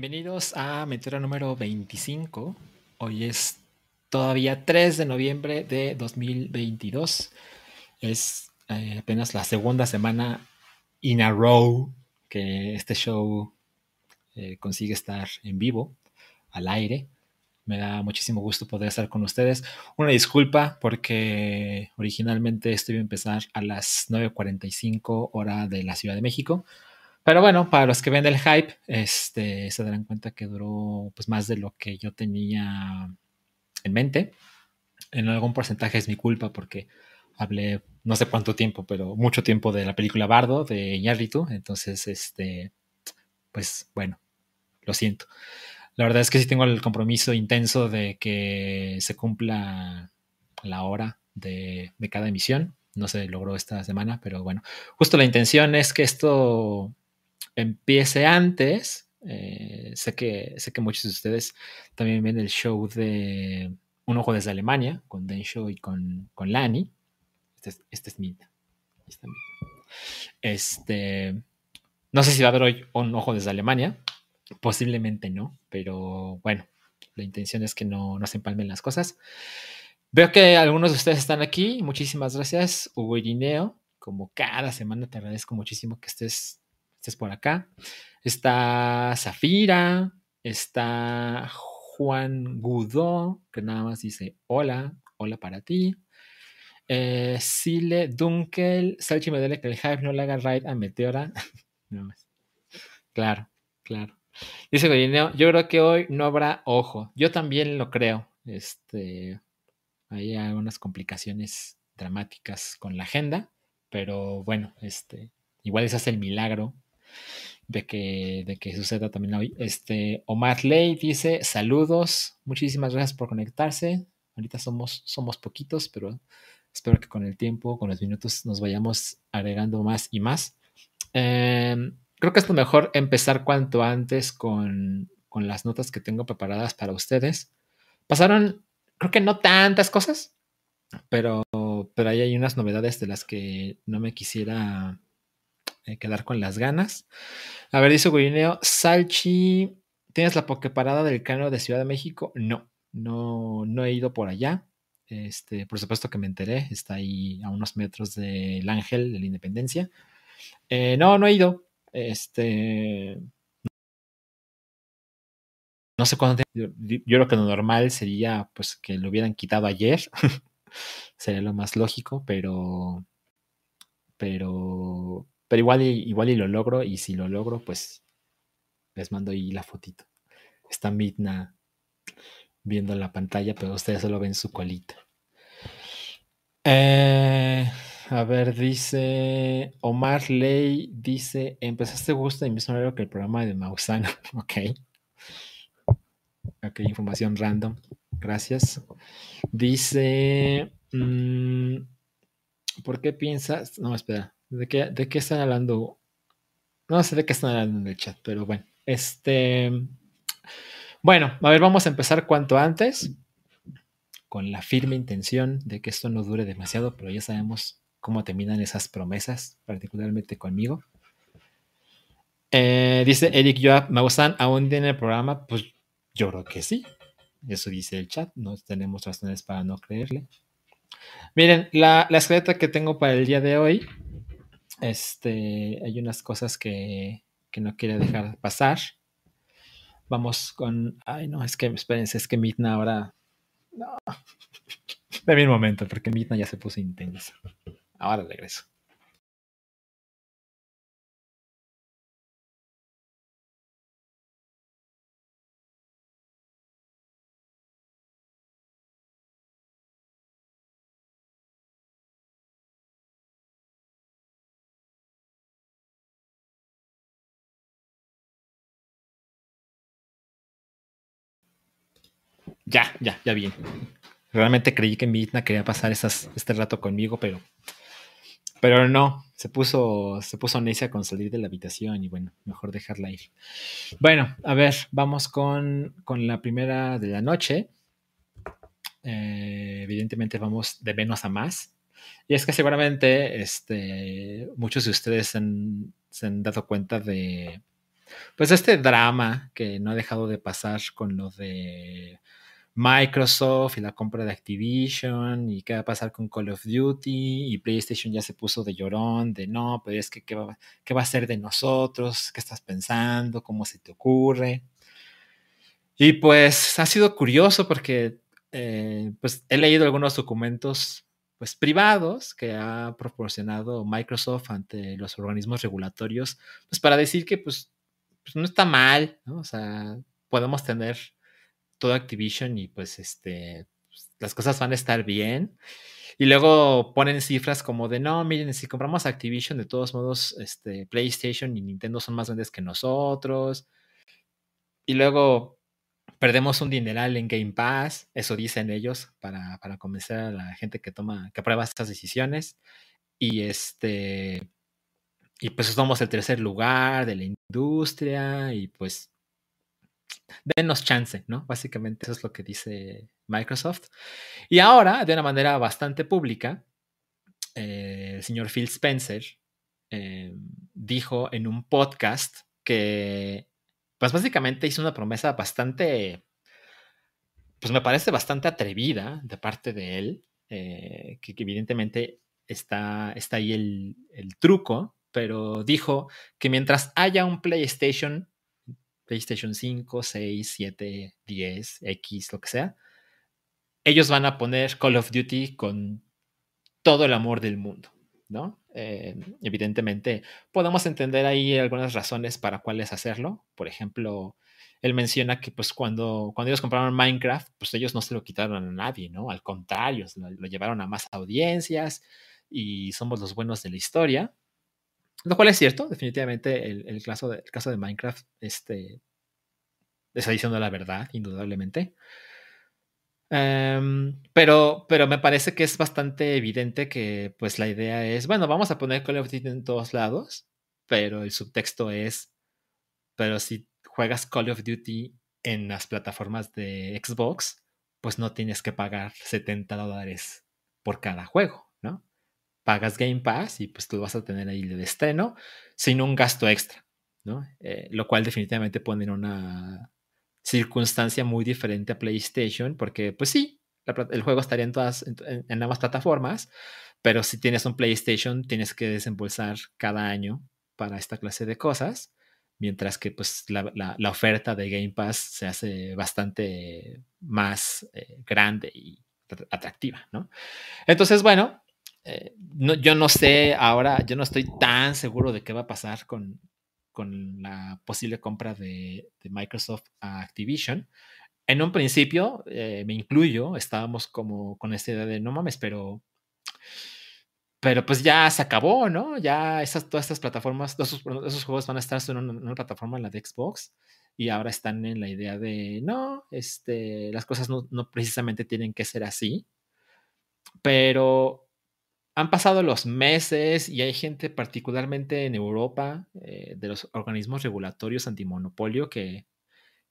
Bienvenidos a Meteora número 25. Hoy es todavía 3 de noviembre de 2022. Es eh, apenas la segunda semana in a row que este show eh, consigue estar en vivo, al aire. Me da muchísimo gusto poder estar con ustedes. Una disculpa porque originalmente esto iba a empezar a las 9.45 hora de la Ciudad de México. Pero bueno, para los que ven el hype, este, se darán cuenta que duró pues, más de lo que yo tenía en mente. En algún porcentaje es mi culpa porque hablé no sé cuánto tiempo, pero mucho tiempo de la película Bardo de Iñárritu. Entonces, este, pues bueno, lo siento. La verdad es que sí tengo el compromiso intenso de que se cumpla la hora de, de cada emisión. No se logró esta semana, pero bueno, justo la intención es que esto empiece antes. Eh, sé, que, sé que muchos de ustedes también ven el show de Un Ojo desde Alemania, con Den Show y con, con Lani. Este es, este es Este, no sé si va a haber hoy Un Ojo desde Alemania. Posiblemente no, pero bueno, la intención es que no, no se empalmen las cosas. Veo que algunos de ustedes están aquí. Muchísimas gracias, Hugo Irineo. Como cada semana te agradezco muchísimo que estés estés por acá. Está Zafira, está Juan Gudó, que nada más dice hola, hola para ti. Eh, Sile Dunkel, Salchi me duele que el hype no le haga ride a Meteora. claro, claro. Dice Goyineo, yo creo que hoy no habrá ojo. Yo también lo creo. Este, hay algunas complicaciones dramáticas con la agenda, pero bueno, este, igual se hace el milagro de que, de que suceda también hoy. Este, Omar Ley dice, saludos, muchísimas gracias por conectarse. Ahorita somos, somos poquitos, pero espero que con el tiempo, con los minutos, nos vayamos agregando más y más. Em, creo que es lo mejor empezar cuanto antes con, con las notas que tengo preparadas para ustedes. Pasaron, creo que no tantas cosas, pero, pero ahí hay unas novedades de las que no me quisiera eh, quedar con las ganas. A ver, dice Guineo, Salchi, ¿tienes la parada del cano de Ciudad de México? No, no, no he ido por allá. Este, por supuesto que me enteré, está ahí a unos metros del Ángel de la Independencia. Eh, no, no he ido. Este, no sé cuándo. Yo, yo, creo que lo normal sería pues que lo hubieran quitado ayer. sería lo más lógico, pero. Pero. Pero igual y, igual y lo logro, y si lo logro, pues les mando ahí la fotito. Está Midna viendo la pantalla, pero ustedes solo ven su colita. Eh, a ver, dice Omar Ley, dice, empezaste gusto y mismo horario que el programa de Mausano. ok. Ok, información random. Gracias. Dice, mmm, ¿por qué piensas? No, espera. ¿De qué, ¿De qué están hablando? No sé de qué están hablando en el chat, pero bueno. Este. Bueno, a ver, vamos a empezar cuanto antes. Con la firme intención de que esto no dure demasiado, pero ya sabemos cómo terminan esas promesas, particularmente conmigo. Eh, dice Eric Joab, ¿me gustan aún tiene el programa? Pues yo creo que sí. Eso dice el chat. No tenemos razones para no creerle. Miren, la, la escaleta que tengo para el día de hoy este, hay unas cosas que, que no quiere dejar pasar. Vamos con. Ay, no, es que, espérense, es que Midna ahora. No. De un momento, porque Midna ya se puso intensa. Ahora regreso. Ya, ya, ya bien. Realmente creí que Midna quería pasar este rato conmigo, pero, pero no, se puso, se puso necia con salir de la habitación y bueno, mejor dejarla ir. Bueno, a ver, vamos con, con la primera de la noche. Eh, evidentemente vamos de menos a más. Y es que seguramente este, muchos de ustedes se han dado cuenta de, pues este drama que no ha dejado de pasar con lo de Microsoft y la compra de Activision y qué va a pasar con Call of Duty y PlayStation ya se puso de llorón, de no, pero es que qué va, qué va a ser de nosotros, qué estás pensando, cómo se te ocurre. Y pues ha sido curioso porque eh, pues he leído algunos documentos pues privados que ha proporcionado Microsoft ante los organismos regulatorios, pues para decir que pues, pues no está mal, ¿no? O sea, podemos tener todo Activision y pues este, pues, las cosas van a estar bien. Y luego ponen cifras como de, no, miren, si compramos Activision, de todos modos, este, PlayStation y Nintendo son más grandes que nosotros. Y luego perdemos un dineral en Game Pass, eso dicen ellos, para, convencer a la gente que toma, que aprueba estas decisiones. Y este, y pues somos el tercer lugar de la industria, y pues denos chance, ¿no? Básicamente eso es lo que dice Microsoft. Y ahora, de una manera bastante pública, eh, el señor Phil Spencer eh, dijo en un podcast que pues básicamente hizo una promesa bastante, pues me parece bastante atrevida de parte de él, eh, que, evidentemente está, está ahí el, el, truco, pero dijo que mientras haya un PlayStation, PlayStation 5, 6, 7, 10, X, lo que sea, ellos van a poner Call of Duty con todo el amor del mundo, ¿no? Eh, evidentemente, podemos entender ahí algunas razones para cuáles hacerlo. Por ejemplo, él menciona que pues cuando, cuando ellos compraron Minecraft, pues ellos no se lo quitaron a nadie, ¿no? Al contrario, lo, llevaron a más audiencias y somos los buenos de la historia. Lo cual es cierto, definitivamente el, caso, de, caso de Minecraft este, está diciendo la verdad, indudablemente. Em, pero, pero me parece que es bastante evidente que pues la idea es, bueno, vamos a poner Call of Duty en todos lados, pero el subtexto es, pero si juegas Call of Duty en las plataformas de Xbox, pues no tienes que pagar 70 dólares por cada juego. Pagas Game Pass y pues tú vas a tener ahí el estreno sin un gasto extra, ¿no? Eh, lo cual definitivamente pone en una circunstancia muy diferente a PlayStation, porque pues sí, el juego estaría en todas, en, ambas plataformas, pero si tienes un PlayStation tienes que desembolsar cada año para esta clase de cosas, mientras que pues la, la, oferta de Game Pass se hace bastante más eh, grande y atractiva, ¿no? Entonces, bueno, eh, no, yo no sé ahora, yo no estoy tan seguro de qué va a pasar con, con la posible compra de, Microsoft a Activision. En un principio, eh, me incluyo, estábamos como con esta idea de no mames, pero pero pues ya se acabó, ¿no? Ya todas estas plataformas, esos, juegos van a estar en una, plataforma, la de Xbox, y ahora están en la idea de, no, este, las cosas no precisamente tienen que ser así, pero han pasado los meses y hay gente, particularmente en Europa, eh, de los organismos regulatorios antimonopolio, que,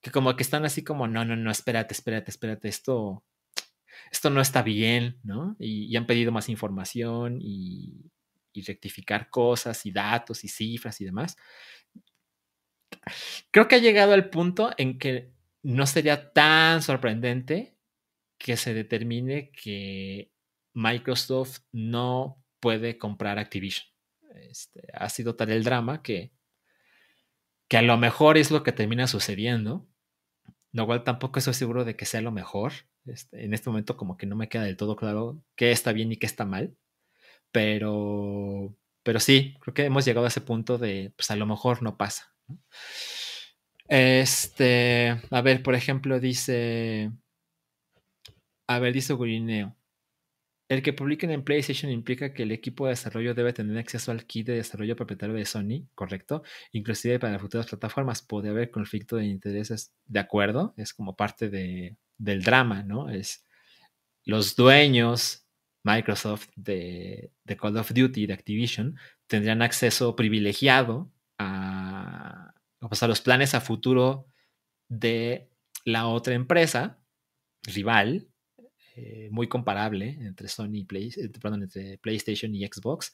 que como que están así como, no, no, no, espérate, espérate, espérate, esto, esto no está bien, ¿no? Y, han pedido más información y, y, rectificar cosas y datos y cifras y demás. Creo que ha llegado al punto en que no sería tan sorprendente que se determine que Microsoft no puede comprar Activision. Este, ha sido tal el drama que, que a lo mejor es lo que termina sucediendo. Lo cual tampoco estoy seguro de que sea lo mejor. Este, en este momento como que no me queda del todo claro qué está bien y qué está mal. Pero, pero sí, creo que hemos llegado a ese punto de, pues a lo mejor no pasa. Este, a ver, por ejemplo, dice, a ver, dice Gurineo. El que publiquen en PlayStation implica que el equipo de desarrollo debe tener acceso al kit de desarrollo propietario de Sony, ¿correcto? Inclusive para futuras plataformas puede haber conflicto de intereses, ¿de acuerdo? Es como parte de, del drama, ¿no? Es los dueños, Microsoft, de, Call of Duty, de Activision, tendrían acceso privilegiado a los planes a futuro de la otra empresa rival eh, muy comparable entre Sony y Play, eh, perdón, entre PlayStation y Xbox.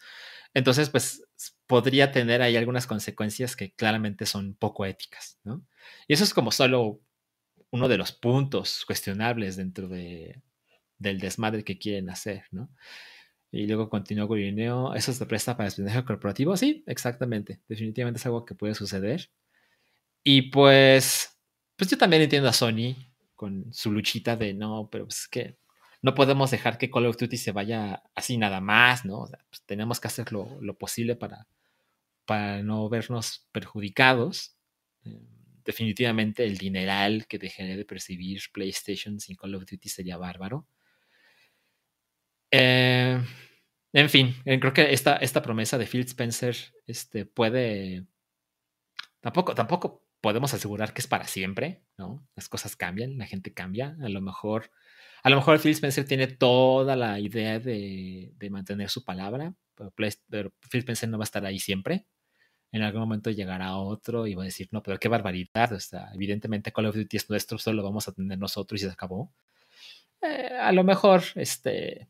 Entonces, pues podría tener ahí algunas consecuencias que claramente son poco éticas, ¿no? Y eso es como solo uno de los puntos cuestionables dentro de, del desmadre que quieren hacer, ¿no? Y luego continuó Gurineo, ¿eso se presta para espionaje corporativo? Sí, exactamente. Definitivamente es algo que puede suceder. Y pues, pues yo también entiendo a Sony con su luchita de no, pero pues es que no podemos dejar que Call of Duty se vaya así nada más, ¿no? Pues, tenemos que hacer lo, posible para, para no vernos perjudicados. Eh, definitivamente el dineral que dejaría de percibir PlayStation sin Call of Duty sería bárbaro. Eh, en fin, eh, creo que esta, esta promesa de Phil Spencer este, puede. Tampoco, tampoco podemos asegurar que es para siempre, ¿no? Las cosas cambian, la gente cambia. A lo mejor, a lo mejor Phil Spencer tiene toda la idea de, mantener su palabra, pero, Phil Spencer no va a estar ahí siempre. En algún momento llegará otro y va a decir, no, pero qué barbaridad. O sea, evidentemente Call of Duty es nuestro, solo lo vamos a tener nosotros y se acabó. Eh, a lo mejor, este,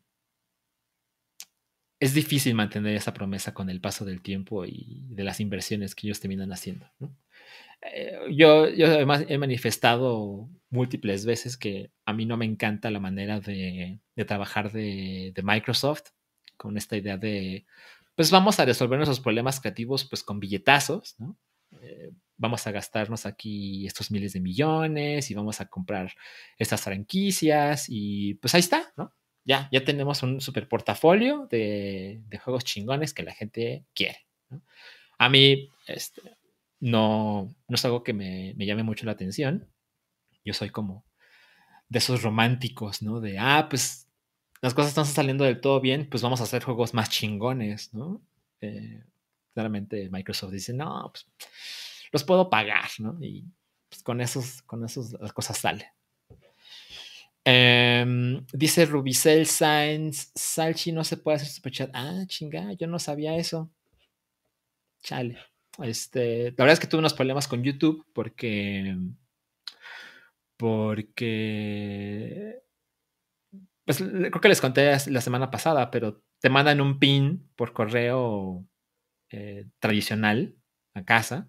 es difícil mantener esa promesa con el paso del tiempo y de las inversiones que ellos terminan haciendo. Eh, yo, yo además he manifestado múltiples veces que a mí no me encanta la manera de, trabajar de, Microsoft con esta idea de, pues vamos a resolver nuestros problemas creativos pues con billetazos, eh, vamos a gastarnos aquí estos miles de millones y vamos a comprar estas franquicias y pues ahí está, ¿no? ya, ya tenemos un super portafolio de, juegos chingones que la gente quiere. A mí, este, no, no es algo que me, llame mucho la atención. Yo soy como de esos románticos, ¿no? De, ah, pues las cosas están saliendo del todo bien, pues vamos a hacer juegos más chingones, ¿no? Eh, claramente Microsoft dice, no, pues los puedo pagar, ¿no? Y pues con esos, con esos las cosas salen. Em, dice Rubicel Sainz, Salchi no se puede hacer superchat. Ah, chinga, yo no sabía eso. Chale. Este, la verdad es que tuve unos problemas con YouTube porque. Porque. Pues creo que les conté la semana pasada, pero te mandan un pin por correo eh, tradicional a casa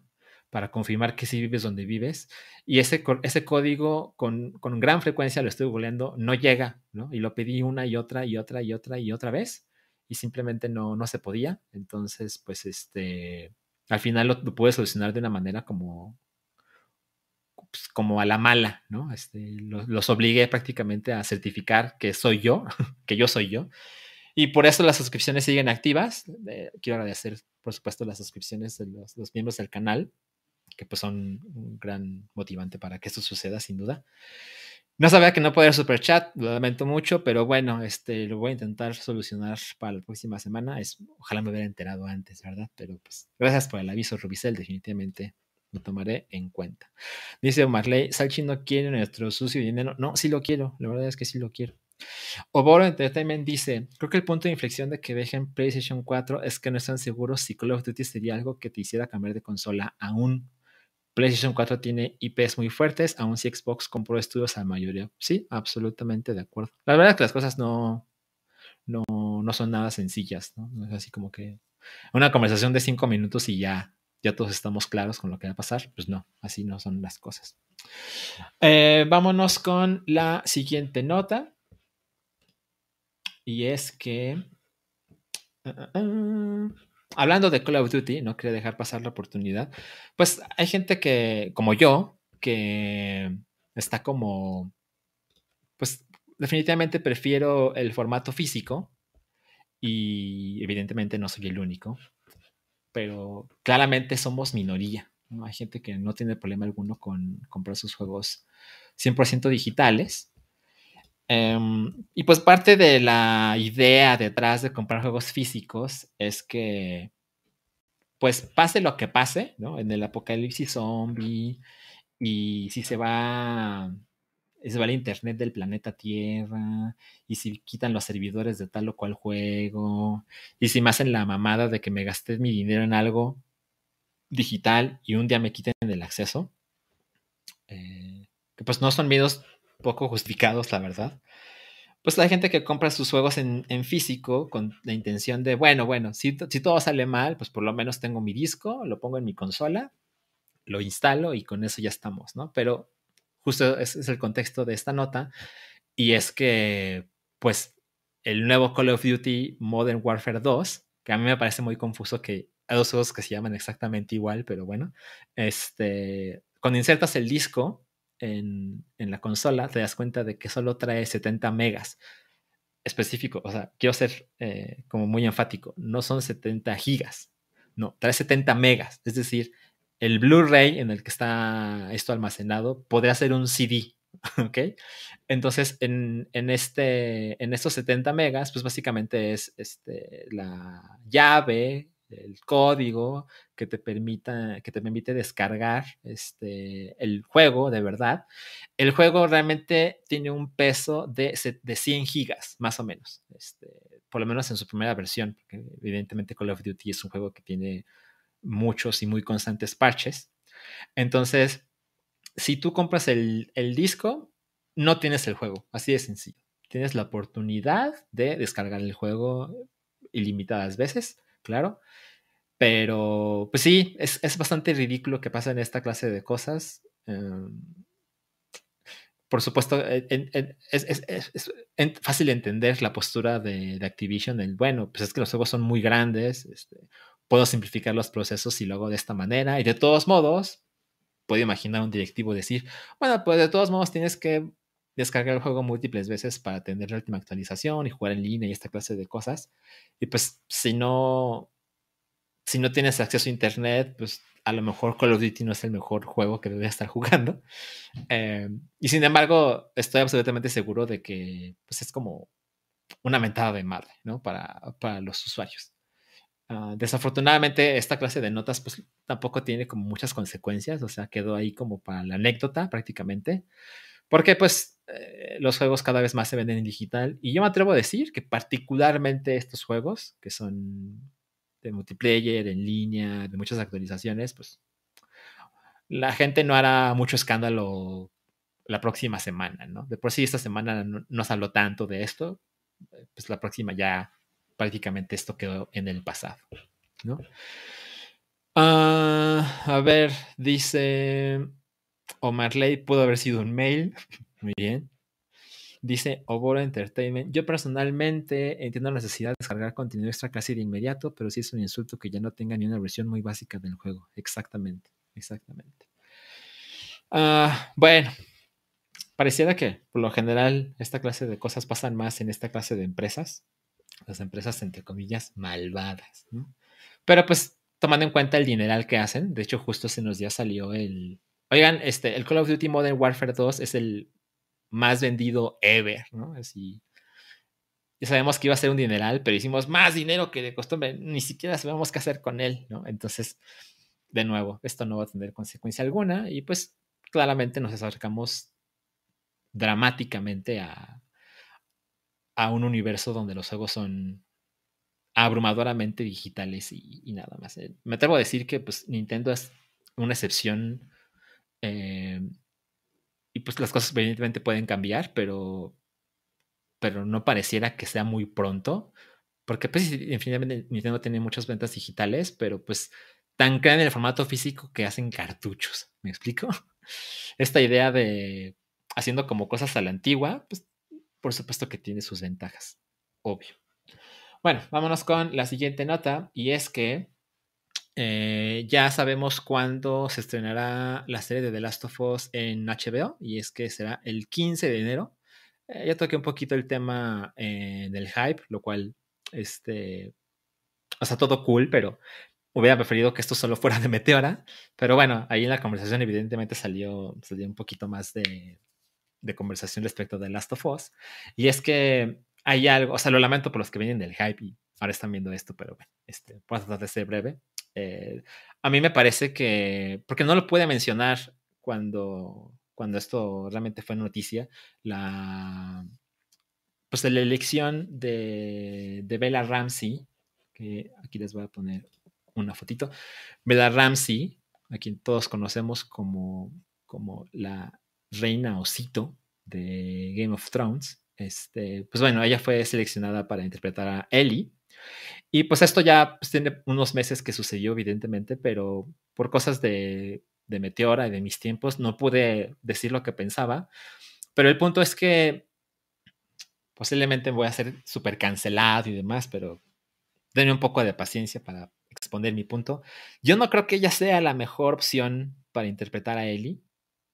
para confirmar que sí vives donde vives. Y ese, ese código con, gran frecuencia lo estoy googleando, no llega, ¿no? Y lo pedí una y otra y otra y otra y otra vez y simplemente no, no se podía. Entonces, pues este, al final lo, pude solucionar de una manera como, pues, como a la mala, ¿no? Este, los, obligué prácticamente a certificar que soy yo, que yo soy yo. Y por eso las suscripciones siguen activas. quiero agradecer, por supuesto, las suscripciones de los, los miembros del canal que pues son un gran motivante para que esto suceda, sin duda. No sabía que no podía super chat, lo lamento mucho, pero bueno, este, lo voy a intentar solucionar para la próxima semana. Es, ojalá me hubiera enterado antes, ¿verdad? Pero pues gracias por el aviso, Rubicel, definitivamente lo tomaré en cuenta. Dice Marley, Salchi no quiere nuestro sucio dinero. No, sí lo quiero, la verdad es que sí lo quiero. Oboro Entertainment dice, creo que el punto de inflexión de que dejen PlayStation 4 es que no están seguros si Call of Duty sería algo que te hiciera cambiar de consola aún PlayStation 4 tiene IPs muy fuertes, aún si Xbox compró estudios a la mayoría. Sí, absolutamente de acuerdo. La verdad es que las cosas no, no, son nada sencillas, ¿no? es así como que una conversación de cinco minutos y ya, ya todos estamos claros con lo que va a pasar. Pues no, así no son las cosas. Eh, vámonos con la siguiente nota. Y es que... Ah, ah, ah, hablando de Call of Duty, no quería dejar pasar la oportunidad. Pues hay gente que, como yo, que está como, pues definitivamente prefiero el formato físico y evidentemente no soy el único, pero claramente somos minoría. Hay gente que no tiene problema alguno con comprar sus juegos 100% digitales. Em, y pues parte de la idea detrás de comprar juegos físicos es que, pues pase lo que pase, ¿no? En el apocalipsis zombie y si se va, se va el internet del planeta Tierra y si quitan los servidores de tal o cual juego y si me hacen la mamada de que me gasté mi dinero en algo digital y un día me quiten el acceso, eh, que pues no son miedos poco justificados, la verdad, pues hay gente que compra sus juegos en, físico con la intención de, bueno, bueno, si, si, todo sale mal, pues por lo menos tengo mi disco, lo pongo en mi consola, lo instalo y con eso ya estamos, ¿no? Pero justo ese es el contexto de esta nota y es que, pues, el nuevo Call of Duty Modern Warfare 2, que a mí me parece muy confuso que hay dos juegos que se llaman exactamente igual, pero bueno, este, cuando insertas el disco, en, la consola, te das cuenta de que solo trae 70 megas específico. O sea, quiero ser eh, como muy enfático, no son 70 gigas, no, trae 70 megas. Es decir, el Blu-ray en el que está esto almacenado podría ser un CD. ¿Ok? Entonces, en, este, en estos 70 megas, pues básicamente es este, la llave, el código que te permita, que te permite descargar este, el juego de verdad. El juego realmente tiene un peso de, de 100 gigas, más o menos. Este, por lo menos en su primera versión, porque evidentemente Call of Duty es un juego que tiene muchos y muy constantes parches. Entonces, si tú compras el, el disco, no tienes el juego, así de sencillo. Tienes la oportunidad de descargar el juego ilimitadas veces claro. Pero, pues sí, es, bastante ridículo que pasen esta clase de cosas. Em, por supuesto, es, fácil entender la postura de, Activision, el bueno, pues es que los juegos son muy grandes, este, puedo simplificar los procesos y lo hago de esta manera, y de todos modos, puedo imaginar un directivo decir, bueno, pues de todos modos tienes que descargar el juego múltiples veces para tener la última actualización y jugar en línea y esta clase de cosas. Y pues si no, si no tienes acceso a internet, pues a lo mejor Call of Duty no es el mejor juego que deberías estar jugando. Eh, y sin embargo, estoy absolutamente seguro de que pues, es como una mentada de madre, ¿no? Para, para los usuarios. Ah, desafortunadamente, esta clase de notas pues tampoco tiene como muchas consecuencias, o sea, quedó ahí como para la anécdota prácticamente. Porque pues eh, los juegos cada vez más se venden en digital y yo me atrevo a decir que particularmente estos juegos que son de multiplayer, en línea, de muchas actualizaciones, pues la gente no hará mucho escándalo la próxima semana, ¿no? De por sí esta semana no, no salió tanto de esto, pues la próxima ya prácticamente esto quedó en el pasado, ¿no? Ah, a ver, dice Omar Ley pudo haber sido un mail. Muy bien. Dice Oboro Entertainment. Yo personalmente entiendo la necesidad de descargar contenido extra casi de inmediato, pero sí es un insulto que ya no tenga ni una versión muy básica del juego. Exactamente, exactamente. Ah, bueno, pareciera que por lo general esta clase de cosas pasan más en esta clase de empresas. Las empresas, entre comillas, malvadas. Pero pues tomando en cuenta el dineral que hacen, de hecho justo hace unos días salió el, Oigan, este, el Call of Duty Modern Warfare 2 es el más vendido ever, ¿no? Así. Ya sabemos que iba a ser un dineral, pero hicimos más dinero que de costumbre. Ni siquiera sabemos qué hacer con él, ¿no? Entonces, de nuevo, esto no va a tener consecuencia alguna y pues claramente nos acercamos dramáticamente a, a un universo donde los juegos son abrumadoramente digitales y, nada más. Eh, me atrevo a decir que pues Nintendo es una excepción eh, y pues las cosas evidentemente pueden cambiar, pero, pero no pareciera que sea muy pronto. Porque pues definitivamente Nintendo tiene muchas ventas digitales, pero pues tan crean el formato físico que hacen cartuchos. ¿Me explico? Esta idea de haciendo como cosas a la antigua, pues por supuesto que tiene sus ventajas. Obvio. Bueno, vámonos con la siguiente nota y es que eh, ya sabemos cuándo se estrenará la serie de The Last of Us en HBO y es que será el 15 de enero. Eh, ya toqué un poquito el tema eh, del hype, lo cual, este, o sea, todo cool, pero hubiera preferido que esto solo fuera de Meteora. Pero bueno, ahí en la conversación evidentemente salió, salió un poquito más de, de conversación respecto de The Last of Us. Y es que hay algo, o sea, lo lamento por los que vienen del hype y ahora están viendo esto, pero bueno, este, puedo tratar de ser breve. Eh, a mí me parece que, porque no lo puede mencionar cuando, cuando esto realmente fue noticia, la, pues la elección de, de Bella Ramsey, que aquí les voy a poner una fotito, Bella Ramsey, a quien todos conocemos como, como la reina osito de Game of Thrones, Este, pues bueno, ella fue seleccionada para interpretar a Ellie. Y pues esto ya pues, tiene unos meses que sucedió, evidentemente, pero por cosas de, de Meteora y de mis tiempos no pude decir lo que pensaba. Pero el punto es que posiblemente voy a ser súper cancelado y demás, pero denme un poco de paciencia para exponer mi punto. Yo no creo que ella sea la mejor opción para interpretar a Ellie.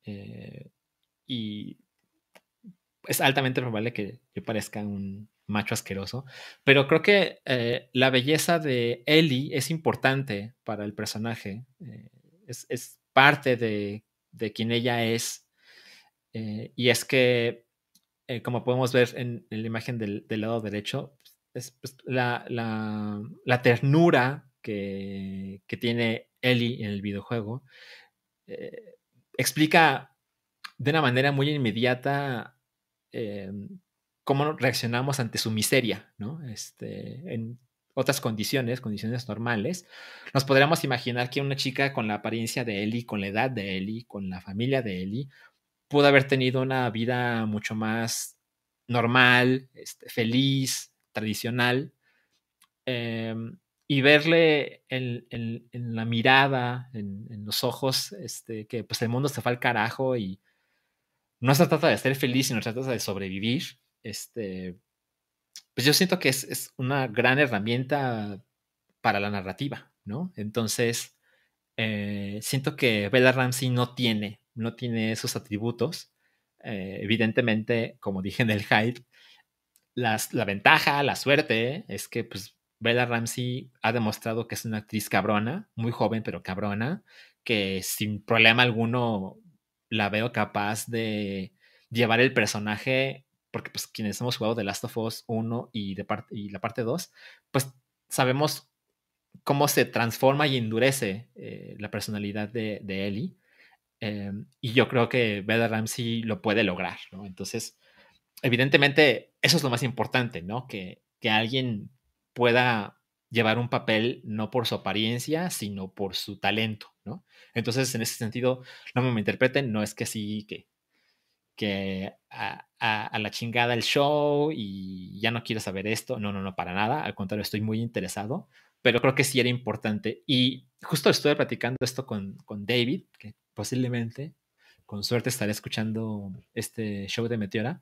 Eh, y es altamente probable que yo parezca un macho asqueroso, pero creo que eh, la belleza de Ellie es importante para el personaje, eh, es, parte de, de, quien ella es, y es que, como podemos ver en, la imagen del, lado derecho, es la, la, ternura que, que, tiene Ellie en el videojuego explica de una manera muy inmediata eh, cómo reaccionamos ante su miseria, ¿no? Este, en otras condiciones, condiciones normales, nos podríamos imaginar que una chica con la apariencia de Ellie, con la edad de Ellie, con la familia de Ellie, pudo haber tenido una vida mucho más normal, este, feliz, tradicional, em, y verle en, la mirada, en, los ojos, este, que pues el mundo se fue al carajo y no se trata de ser feliz, sino se trata de sobrevivir, este, pues yo siento que es, una gran herramienta para la narrativa, ¿no? Entonces, eh, siento que Bella Ramsey no tiene, no tiene esos atributos. Eh, evidentemente, como dije en el hype, las, la ventaja, la suerte es que pues Bella Ramsey ha demostrado que es una actriz cabrona, muy joven pero cabrona, que sin problema alguno la veo capaz de llevar el personaje, porque pues quienes hemos jugado The Last of Us 1 y, de y la parte 2, pues sabemos cómo se transforma y endurece eh, la personalidad de, de Ellie. Em, y yo creo que Bella Ramsey lo puede lograr, ¿no? Entonces, evidentemente, eso es lo más importante, ¿no? Que, que alguien pueda llevar un papel no por su apariencia, sino por su talento, ¿no? Entonces, en ese sentido, no me interpreten, no es que sí, que, que a, la chingada el show y ya no quiero saber esto, no, no, no, para nada, al contrario, estoy muy interesado, pero creo que sí era importante. Y justo estuve platicando esto con, con David, que posiblemente, con suerte, estaré escuchando este show de Meteora.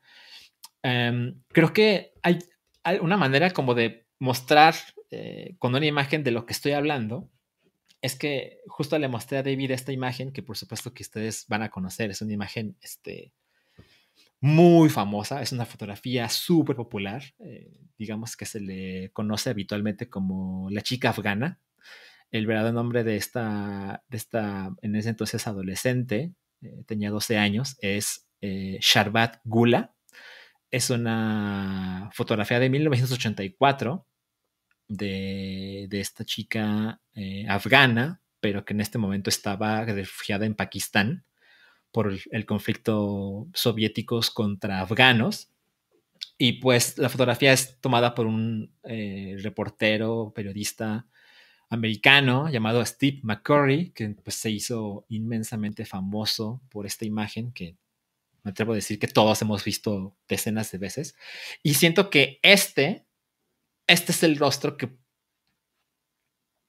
Em, creo que hay, hay una manera como de mostrar eh, con una imagen de lo que estoy hablando, es que justo le mostré a David esta imagen que por supuesto que ustedes van a conocer. Es una imagen este, muy famosa, es una fotografía súper popular. Eh, digamos que se le conoce habitualmente como la chica afgana. El verdadero nombre de esta, de esta en ese entonces adolescente, eh, tenía 12 años, es Sharbat Gula. Es una fotografía de 1984 de, esta chica eh, afgana, pero que en este momento estaba refugiada en Pakistán por el, conflicto soviéticos contra afganos. Y pues la fotografía es tomada por un eh, reportero, periodista americano llamado Steve McCurry, que pues, se hizo inmensamente famoso por esta imagen que me atrevo a decir que todos hemos visto decenas de veces. Y siento que este este es el rostro que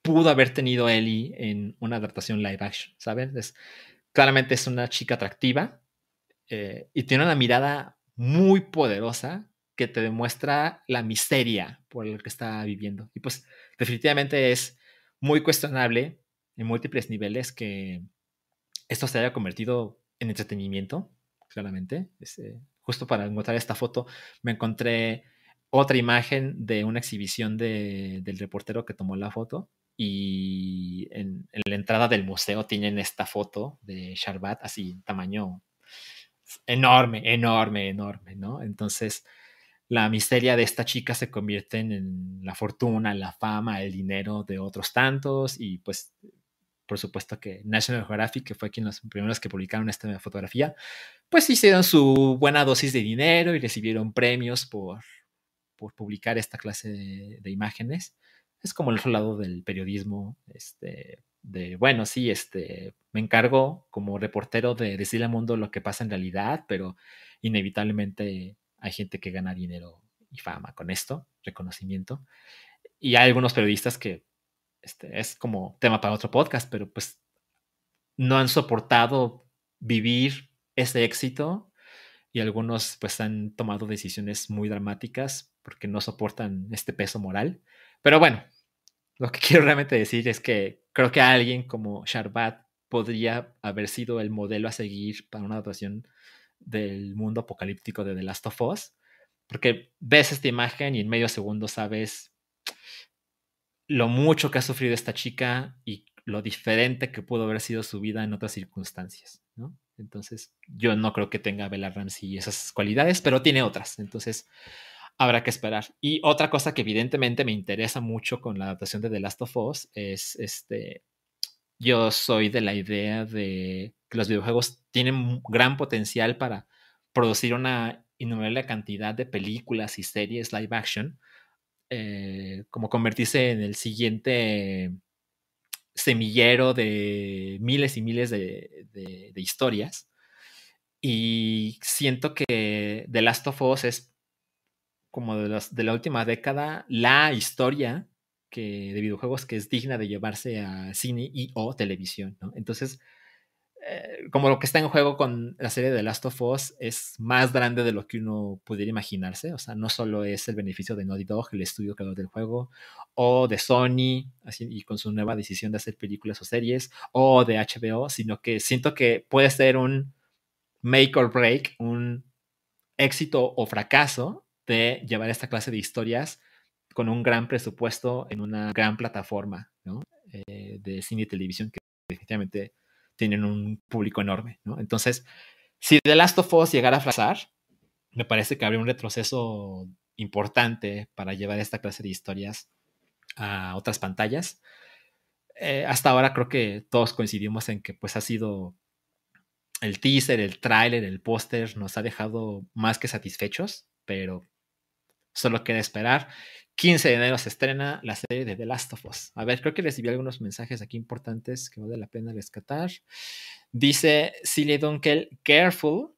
pudo haber tenido Ellie en una adaptación live action, ¿saben? Claramente es una chica atractiva eh, y tiene una mirada muy poderosa que te demuestra la miseria por lo que está viviendo. Y pues definitivamente es muy cuestionable en múltiples niveles que esto se haya convertido en entretenimiento, claramente. Eh, justo para encontrar esta foto me encontré otra imagen de una exhibición del reportero que tomó la foto y en, la entrada del museo tienen esta foto de Sharbat así, tamaño enorme, enorme, enorme, ¿no? Entonces, la miseria de esta chica se convierte en la fortuna, la fama, el dinero de otros tantos y pues por supuesto que National Geographic, que fue quien los primeros que publicaron esta fotografía, pues hicieron su buena dosis de dinero y recibieron premios por, por publicar esta clase de, imágenes. Es como el otro lado del periodismo, este, de, bueno, sí, este, me encargo como reportero de decirle al mundo lo que pasa en realidad, pero inevitablemente hay gente que gana dinero y fama con esto, reconocimiento. Y hay algunos periodistas que este, es como tema para otro podcast, pero pues no han soportado vivir ese éxito y algunos pues han tomado decisiones muy dramáticas porque no soportan este peso moral. Pero bueno, lo que quiero realmente decir es que creo que alguien como Sharbat podría haber sido el modelo a seguir para una adaptación del mundo apocalíptico de The Last of Us, porque ves esta imagen y en medio segundo sabes lo mucho que ha sufrido esta chica y lo diferente que pudo haber sido su vida en otras circunstancias, ¿no? Entonces, yo no creo que tenga Bella Ramsey esas cualidades, pero tiene otras. Entonces, habrá que esperar. Y otra cosa que evidentemente me interesa mucho con la adaptación de The Last of Us es este. Yo soy de la idea de que los videojuegos tienen gran potencial para producir una innumerable cantidad de películas y series live action, eh, como convertirse en el siguiente semillero de miles y miles de, historias. Y siento que The Last of Us es como de, los, de la última década la historia que, de videojuegos que es digna de llevarse a cine y o televisión. Entonces, eh, como lo que está en juego con la serie de Last of Us es más grande de lo que uno pudiera imaginarse. O sea, no solo es el beneficio de Naughty Dog, el estudio creador del juego, o de Sony, así, y con su nueva decisión de hacer películas o series, o de HBO, sino que siento que puede ser un make or break, un éxito o fracaso de llevar esta clase de historias con un gran presupuesto en una gran plataforma eh, de cine y televisión que definitivamente tienen un público enorme, ¿no? Entonces, si The Last of Us llegara a fracasar, me parece que habría un retroceso importante para llevar esta clase de historias a otras pantallas. Eh, hasta ahora creo que todos coincidimos en que pues ha sido el teaser, el tráiler, el póster nos ha dejado más que satisfechos, pero solo queda esperar 15 de enero se estrena la serie de The Last of Us. A ver, creo que recibí algunos mensajes aquí importantes que vale la pena rescatar. Dice Silly Dunkel, careful,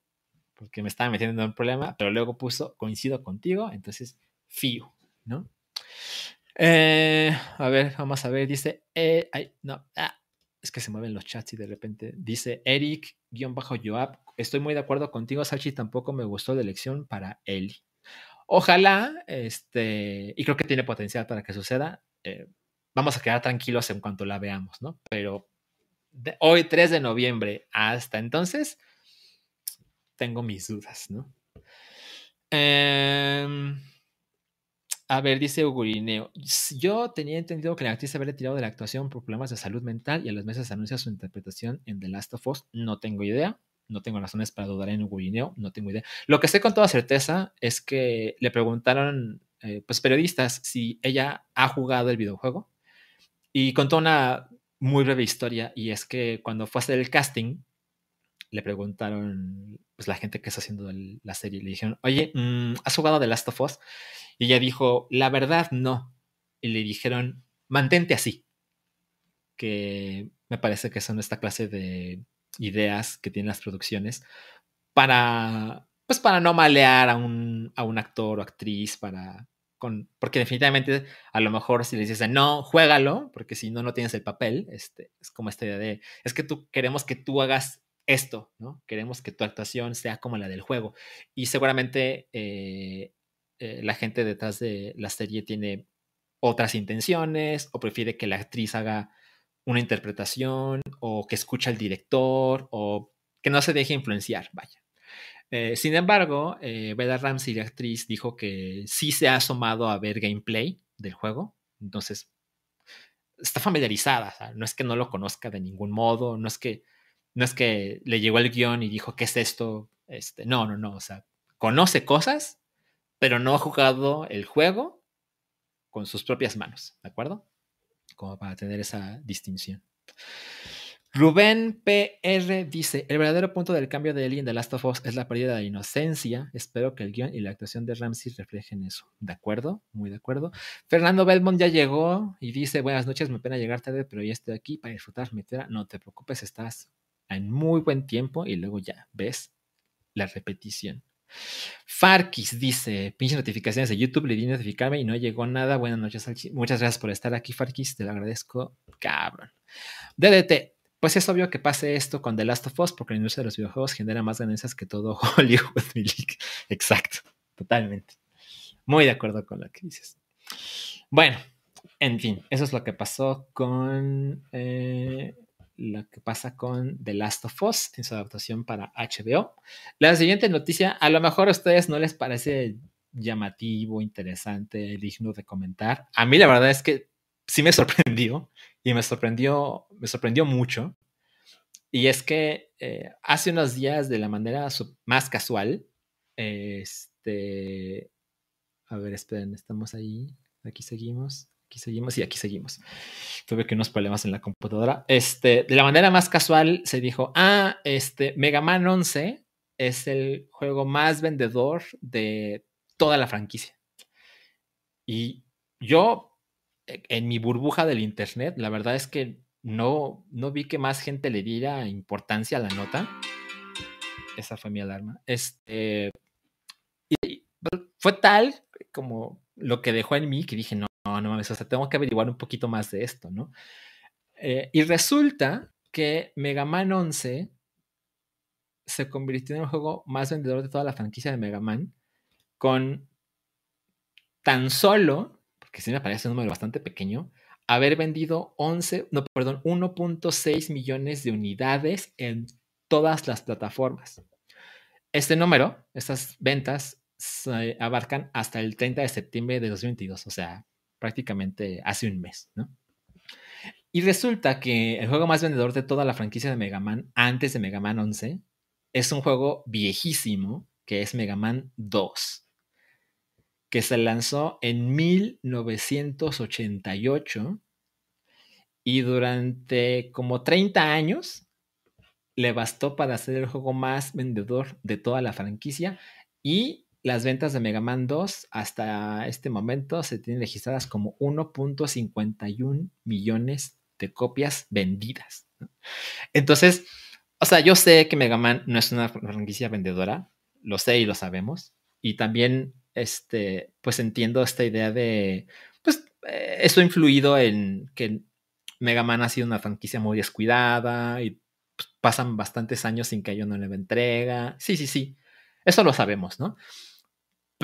porque me estaba metiendo en un problema, pero luego puso, coincido contigo, entonces, fío, ¿no? Eh, a ver, vamos a ver, dice, eh, ay, no, ah, es que se mueven los chats y de repente dice Eric-Joab, estoy muy de acuerdo contigo, Sachi, tampoco me gustó la elección para Eli. Ojalá, este, y creo que tiene potencial para que suceda. Eh, vamos a quedar tranquilos en cuanto la veamos, ¿no? Pero hoy, 3 de noviembre, hasta entonces, tengo mis dudas, ¿no? Em, a ver, dice Ugurineo. Yo tenía entendido que la actriz había retirado de la actuación por problemas de salud mental y a los meses anuncia su interpretación en The Last of Us. No tengo idea no tengo razones para dudar en Guineo, no tengo idea. Lo que sé con toda certeza es que le preguntaron, eh, pues periodistas, si ella ha jugado el videojuego y contó una muy breve historia y es que cuando fue a hacer el casting, le preguntaron, pues la gente que está haciendo la serie, le dijeron, oye, mm, ¿has jugado The Last of Us? Y ella dijo, la verdad no. Y le dijeron, mantente así. Que me parece que son esta clase de ideas que tienen las producciones para, pues para no malear a un, a un actor o actriz, para, con, porque definitivamente a lo mejor si les dicen, no, juégalo, porque si no, no tienes el papel, este, es como esta idea de, es que tú queremos que tú hagas esto, ¿no? Queremos que tu actuación sea como la del juego. Y seguramente eh, eh, la gente detrás de la serie tiene otras intenciones o prefiere que la actriz haga una interpretación o que escucha al director o que no se deje influenciar, vaya. Eh, sin embargo, eh, Bella Ramsey, la actriz, dijo que sí se ha asomado a ver gameplay del juego, entonces está familiarizada, no es que no lo conozca de ningún modo, no es que, no es que le llegó el guion y dijo, ¿qué es esto? Este, no, no, no, o sea, conoce cosas, pero no ha jugado el juego con sus propias manos, ¿de acuerdo? Como para tener esa distinción. Rubén PR dice, el verdadero punto del cambio de Ellie en The Last of Us es la pérdida de inocencia. Espero que el guion y la actuación de Ramsey reflejen eso. ¿De acuerdo? Muy de acuerdo. Fernando Belmont ya llegó y dice, buenas noches, me pena llegar tarde, pero ya estoy aquí para disfrutar mi tierra. No te preocupes, estás en muy buen tiempo y luego ya ves la repetición. Farkis dice, pinche notificaciones de YouTube, le di notificarme y no llegó nada. Buenas noches, muchas gracias por estar aquí, Farkis, te lo agradezco, cabrón. DDT, pues es obvio que pase esto con The Last of Us porque la industria de los videojuegos genera más ganancias que todo Hollywood. Exacto, totalmente. Muy de acuerdo con lo que dices. Bueno, en fin, eso es lo que pasó con eh, lo que pasa con The Last of Us en su adaptación para HBO. La siguiente noticia, a lo mejor a ustedes no les parece llamativo, interesante, digno de comentar. A mí la verdad es que sí me sorprendió y me sorprendió, me sorprendió mucho. Y es que eh, hace unos días, de la manera más casual, este, a ver, esperen, estamos ahí, aquí seguimos aquí seguimos y aquí seguimos. Tuve que unos problemas en la computadora. Este, de la manera más casual se dijo, ah, este, Mega Man 11 es el juego más vendedor de toda la franquicia. Y yo, e, en mi burbuja del internet, la verdad es que no, no vi que más gente le diera importancia a la nota. Esa fue mi alarma. Este, y fue tal como lo que dejó en mí que dije, no, no, no mames, o sea, tengo que averiguar un poquito más de esto, ¿no? Eh, y resulta que Mega Man 11 se convirtió en el juego más vendedor de toda la franquicia de Mega Man con tan solo, porque sí me parece un número bastante pequeño, haber vendido 11, no, perdón, 1.6 millones de unidades en todas las plataformas. Este número, estas ventas, abarcan hasta el 30 de septiembre de 2022, o sea, prácticamente hace un mes, ¿no? Y resulta que el juego más vendedor de toda la franquicia de Mega Man antes de Mega Man 11 es un juego viejísimo que es Mega Man 2, que se lanzó en 1988 y durante como 30 años le bastó para ser el juego más vendedor de toda la franquicia y las ventas de Mega Man 2 hasta este momento se tienen registradas como 1.51 millones de copias vendidas. Entonces, o sea, yo sé que Mega Man no es una franquicia vendedora, lo sé y lo sabemos. Y también, este, pues entiendo esta idea de, pues, eh, eso ha influido en que Mega Man ha sido una franquicia muy descuidada y pues, pasan bastantes años sin que haya una nueva entrega. Sí, sí, sí. Eso lo sabemos, ¿no?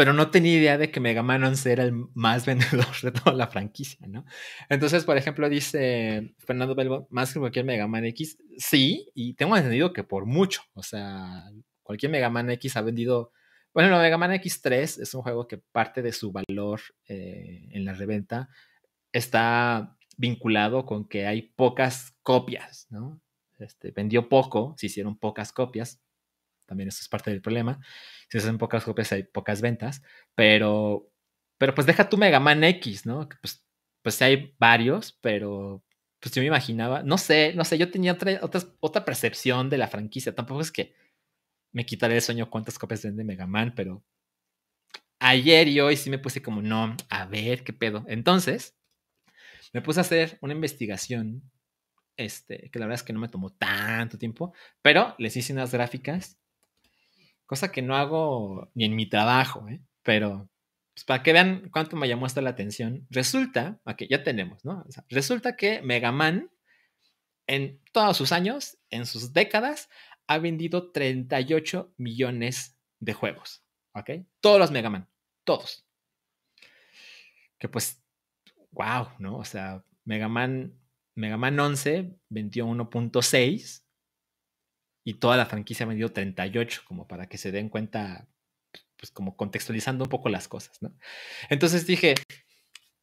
Pero no tenía idea de que Mega Man 11 era el más vendedor de toda la franquicia, ¿no? Entonces, por ejemplo, dice Fernando Belbo, más que cualquier Mega Man X, sí, y tengo entendido que por mucho, o sea, cualquier Mega Man X ha vendido, bueno, Mega Man X3 es un juego que parte de su valor eh, en la reventa está vinculado con que hay pocas copias, ¿no? Este, vendió poco, se hicieron pocas copias, también eso es parte del problema. Si se hacen pocas copias hay pocas ventas, pero, pero pues deja tu Mega Man X, ¿no? Pues, pues hay varios, pero pues yo me imaginaba, no sé, no sé, yo tenía otra, otra, otra percepción de la franquicia. Tampoco es que me quitaré el sueño cuántas copias vende Mega Man, pero ayer y hoy sí me puse como, no, a ver qué pedo. Entonces, me puse a hacer una investigación, este, que la verdad es que no me tomó tanto tiempo, pero les hice unas gráficas cosa que no hago ni en mi trabajo, ¿eh? pero pues, para que vean cuánto me llamó hasta la atención, resulta, aquí ya tenemos, ¿no? resulta que Mega Man en todos sus años, en sus décadas, ha vendido 38 millones de juegos, ¿ok? Todos los Mega Man, todos. Que pues, wow, ¿no? O sea, Mega Man, Mega Man 11 vendió 1.6 y toda la franquicia ha vendido 38, como para que se den cuenta, pues como contextualizando un poco las cosas, ¿no? Entonces dije,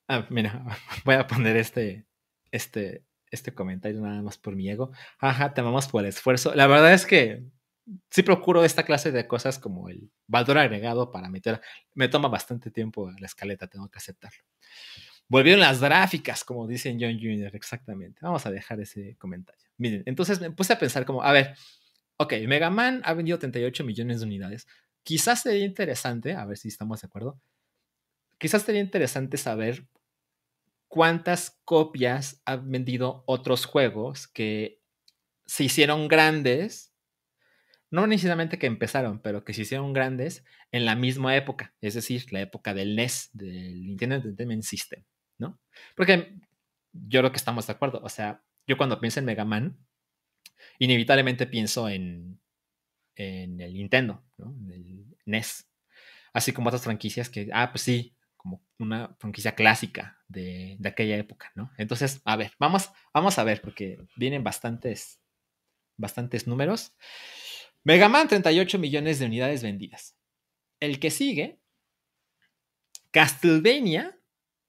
ah, mira, voy a poner este, este, este comentario nada más por mi ego. Ajá, te amamos por el esfuerzo. La verdad es que sí procuro esta clase de cosas como el valor agregado para meter. Me toma bastante tiempo la escaleta, tengo que aceptarlo. Volvieron las gráficas, como dicen John Jr., exactamente. Vamos a dejar ese comentario. Miren, entonces me puse a pensar como, a ver, Ok, Mega Man ha vendido 38 millones de unidades. Quizás sería interesante, a ver si estamos de acuerdo, quizás sería interesante saber cuántas copias han vendido otros juegos que se hicieron grandes, no necesariamente que empezaron, pero que se hicieron grandes en la misma época, es decir, la época del NES, del Nintendo Entertainment System, ¿no? Porque yo creo que estamos de acuerdo, o sea, yo cuando pienso en Mega Man, inevitablemente pienso en, en el Nintendo, ¿no? En el NES. Así como otras franquicias que, ah, pues sí, como una franquicia clásica de, de, aquella época, ¿no? Entonces, a ver, vamos, vamos a ver, porque vienen bastantes, bastantes números. Mega Man, 38 millones de unidades vendidas. El que sigue, Castlevania,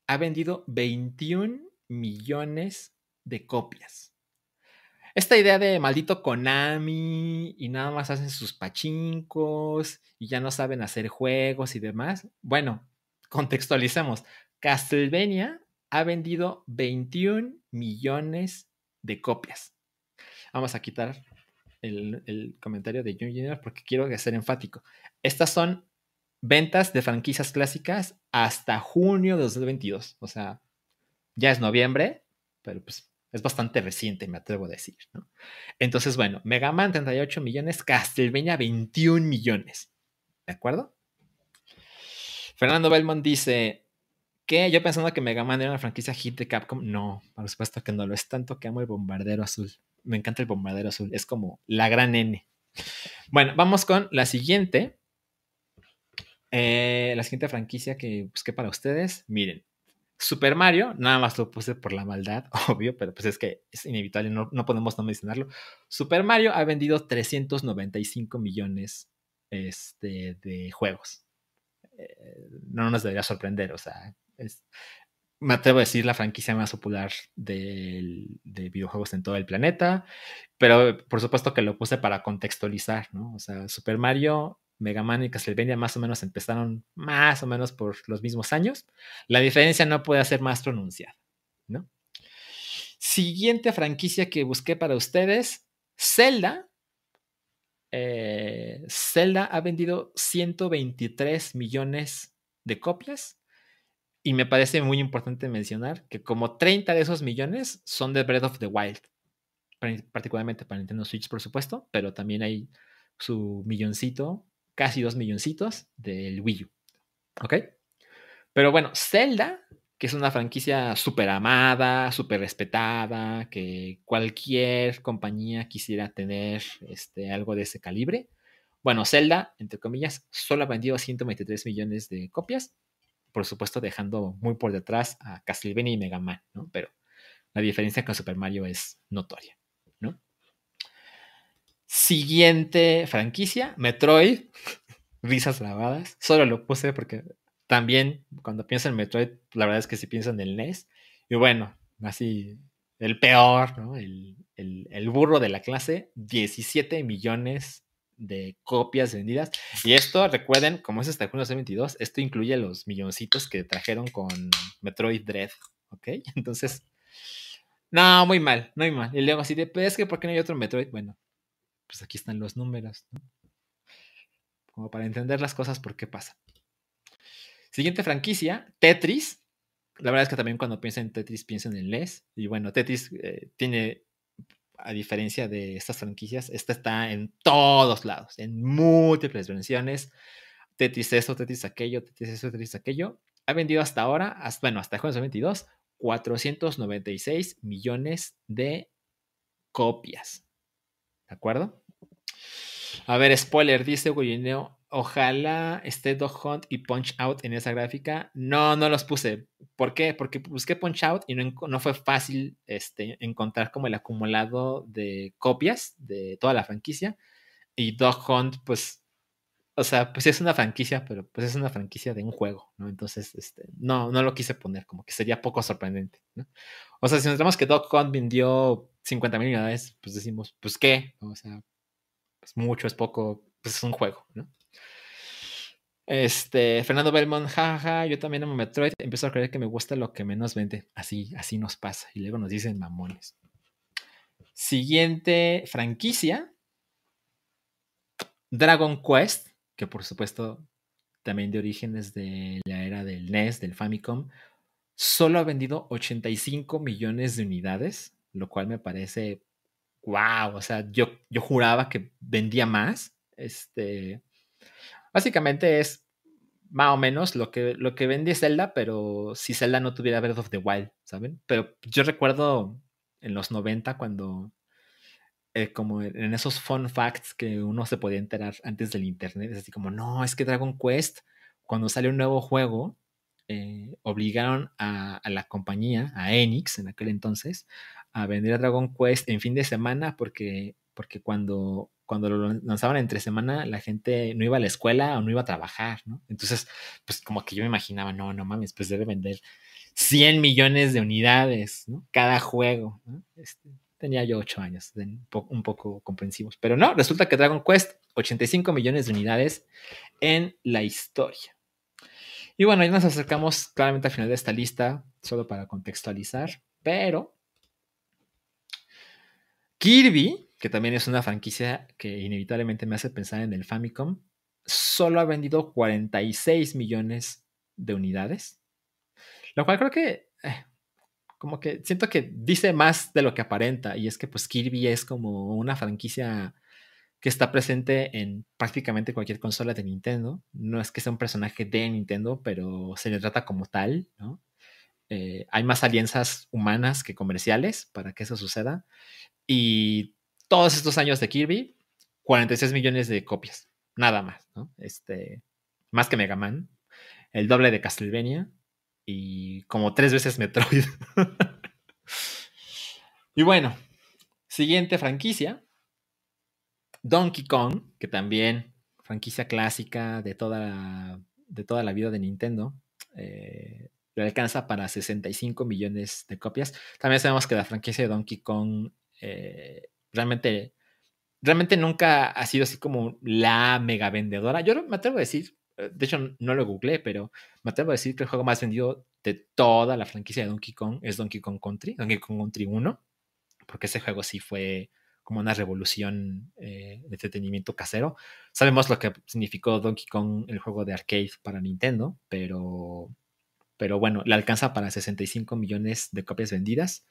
ha vendido 21 millones de copias. Esta idea de maldito Konami y nada más hacen sus pachincos y ya no saben hacer juegos y demás. Bueno, contextualicemos. Castlevania ha vendido 21 millones de copias. Vamos a quitar el, comentario de Jun Junior porque quiero ser enfático. Estas son ventas de franquicias clásicas hasta junio de 2022. O sea, ya es noviembre, pero pues es bastante reciente, me atrevo a decir. Entonces, bueno, Mega Man 38 millones, Castlevania 21 millones. ¿De acuerdo? Fernando Belmont dice que yo pensando que Mega Man era una franquicia hit de Capcom, no, por supuesto que no lo es tanto que amo el bombardero azul. Me encanta el bombardero azul, es como la gran N. Bueno, vamos con la siguiente. Eh, la siguiente franquicia que busqué para ustedes. Miren, Super Mario, nada más lo puse por la maldad, obvio, pero pues es que es inevitable, no, podemos no mencionarlo. Super Mario ha vendido 395 millones este, de juegos. Eh, no nos debería sorprender, o sea, me atrevo a decir la franquicia más popular de, de, videojuegos en todo el planeta, pero por supuesto que lo puse para contextualizar, ¿no? O sea, Super Mario Mega Man y Castlevania más o menos empezaron más o menos por los mismos años. La diferencia no puede ser más pronunciada, ¿no? Siguiente franquicia que busqué para ustedes, Zelda. Eh, Zelda ha vendido 123 millones de copias y me parece muy importante mencionar que como 30 de esos millones son de Breath of the Wild, particularmente para Nintendo Switch, por supuesto, pero también hay su milloncito casi dos milloncitos del Wii U. ¿Ok? Pero bueno, Zelda, que es una franquicia súper amada, súper respetada, que cualquier compañía quisiera tener este, algo de ese calibre. Bueno, Zelda, entre comillas, solo ha vendido 123 millones de copias, por supuesto dejando muy por detrás a Castlevania y Mega Man, ¿no? Pero la diferencia con Super Mario es notoria. Siguiente franquicia, Metroid. Risas grabadas. Solo lo puse porque también cuando pienso en Metroid, la verdad es que si pienso en el NES. Y bueno, así, el peor, ¿no? El, burro de la clase, 17 millones de copias vendidas. Y esto, recuerden, como es hasta junio 2022, esto incluye los milloncitos que trajeron con Metroid Dread, ¿ok? Entonces, no, muy mal, muy mal. Y luego así de, pues es que ¿por qué no hay otro Metroid? Bueno, pues aquí están los números, ¿no? Como para entender las cosas por qué pasa. Siguiente franquicia, Tetris. La verdad es que también cuando pienso en Tetris pienso en el NES. Y bueno, Tetris eh, tiene, a diferencia de estas franquicias, esta está en todos lados, en múltiples versiones. Tetris eso, Tetris aquello, Tetris eso, Tetris aquello. Ha vendido hasta ahora, hasta, bueno, hasta el jueves 22, 496 millones de copias. ¿De acuerdo? A ver, spoiler, dice Goyineo. Ojalá esté Dog Hunt y Punch Out en esa gráfica. No, no los puse. ¿Por qué? Porque busqué Punch Out y no, no fue fácil este, encontrar como el acumulado de copias de toda la franquicia. Y Dog Hunt, pues, o sea, pues es una franquicia, pero pues es una franquicia de un juego, ¿no? Entonces, este, no, no lo quise poner, como que sería poco sorprendente, ¿no? O sea, si nos vemos que Dog Hunt vendió 50 mil unidades, pues decimos, pues qué, o sea, pues mucho, es poco, pues es un juego, ¿no? Este, Fernando Belmont, jaja, yo también amo Metroid, empiezo a creer que me gusta lo que menos vende, así, así nos pasa, y luego nos dicen mamones. Siguiente franquicia, Dragon Quest, que por supuesto también de orígenes de la era del NES, del Famicom, solo ha vendido 85 millones de unidades, lo cual me parece wow, o sea, yo, yo juraba que vendía más. Este, básicamente es más o menos lo que, lo que vende Zelda, pero si Zelda no tuviera Breath of the Wild, ¿saben? Pero yo recuerdo en los 90 cuando, eh, como en esos fun facts que uno se podía enterar antes del internet, es así como, no, es que Dragon Quest, cuando sale un nuevo juego, eh, obligaron a, la compañía, a Enix en aquel entonces, a vender a Dragon Quest en fin de semana porque, porque cuando, cuando lo lanzaban entre semana la gente no iba a la escuela o no iba a trabajar, ¿no? Entonces, pues como que yo me imaginaba, no, no mames, pues debe vender 100 millones de unidades, ¿no? Cada juego, ¿no? Este, tenía yo 8 años, un poco comprensivos. Pero no, resulta que Dragon Quest, 85 millones de unidades en la historia. Y bueno, ya nos acercamos claramente al final de esta lista, solo para contextualizar, pero Kirby, que también es una franquicia que inevitablemente me hace pensar en el Famicom, solo ha vendido 46 millones de unidades, lo cual creo que eh, como que siento que dice más de lo que aparenta y es que pues Kirby es como una franquicia que está presente en prácticamente cualquier consola de Nintendo. No es que sea un personaje de Nintendo, pero se le trata como tal, ¿no? Eh, hay más alianzas humanas que comerciales para que eso suceda. Y todos estos años de Kirby, 46 millones de copias, nada más, ¿no? Este, más que Mega Man, el doble de Castlevania y como tres veces Metroid. y bueno, siguiente franquicia, Donkey Kong, que también franquicia clásica de toda la, de toda la vida de Nintendo, eh, le alcanza para 65 millones de copias. También sabemos que la franquicia de Donkey Kong eh, realmente, realmente nunca ha sido así como la mega vendedora. Yo me atrevo a decir, de hecho no lo googleé, pero me atrevo a decir que el juego más vendido de toda la franquicia de Donkey Kong es Donkey Kong Country, Donkey Kong Country 1, porque ese juego sí fue como una revolución eh, de entretenimiento casero. Sabemos lo que significó Donkey Kong, el juego de arcade para Nintendo, pero, pero bueno, le alcanza para 65 millones de copias vendidas.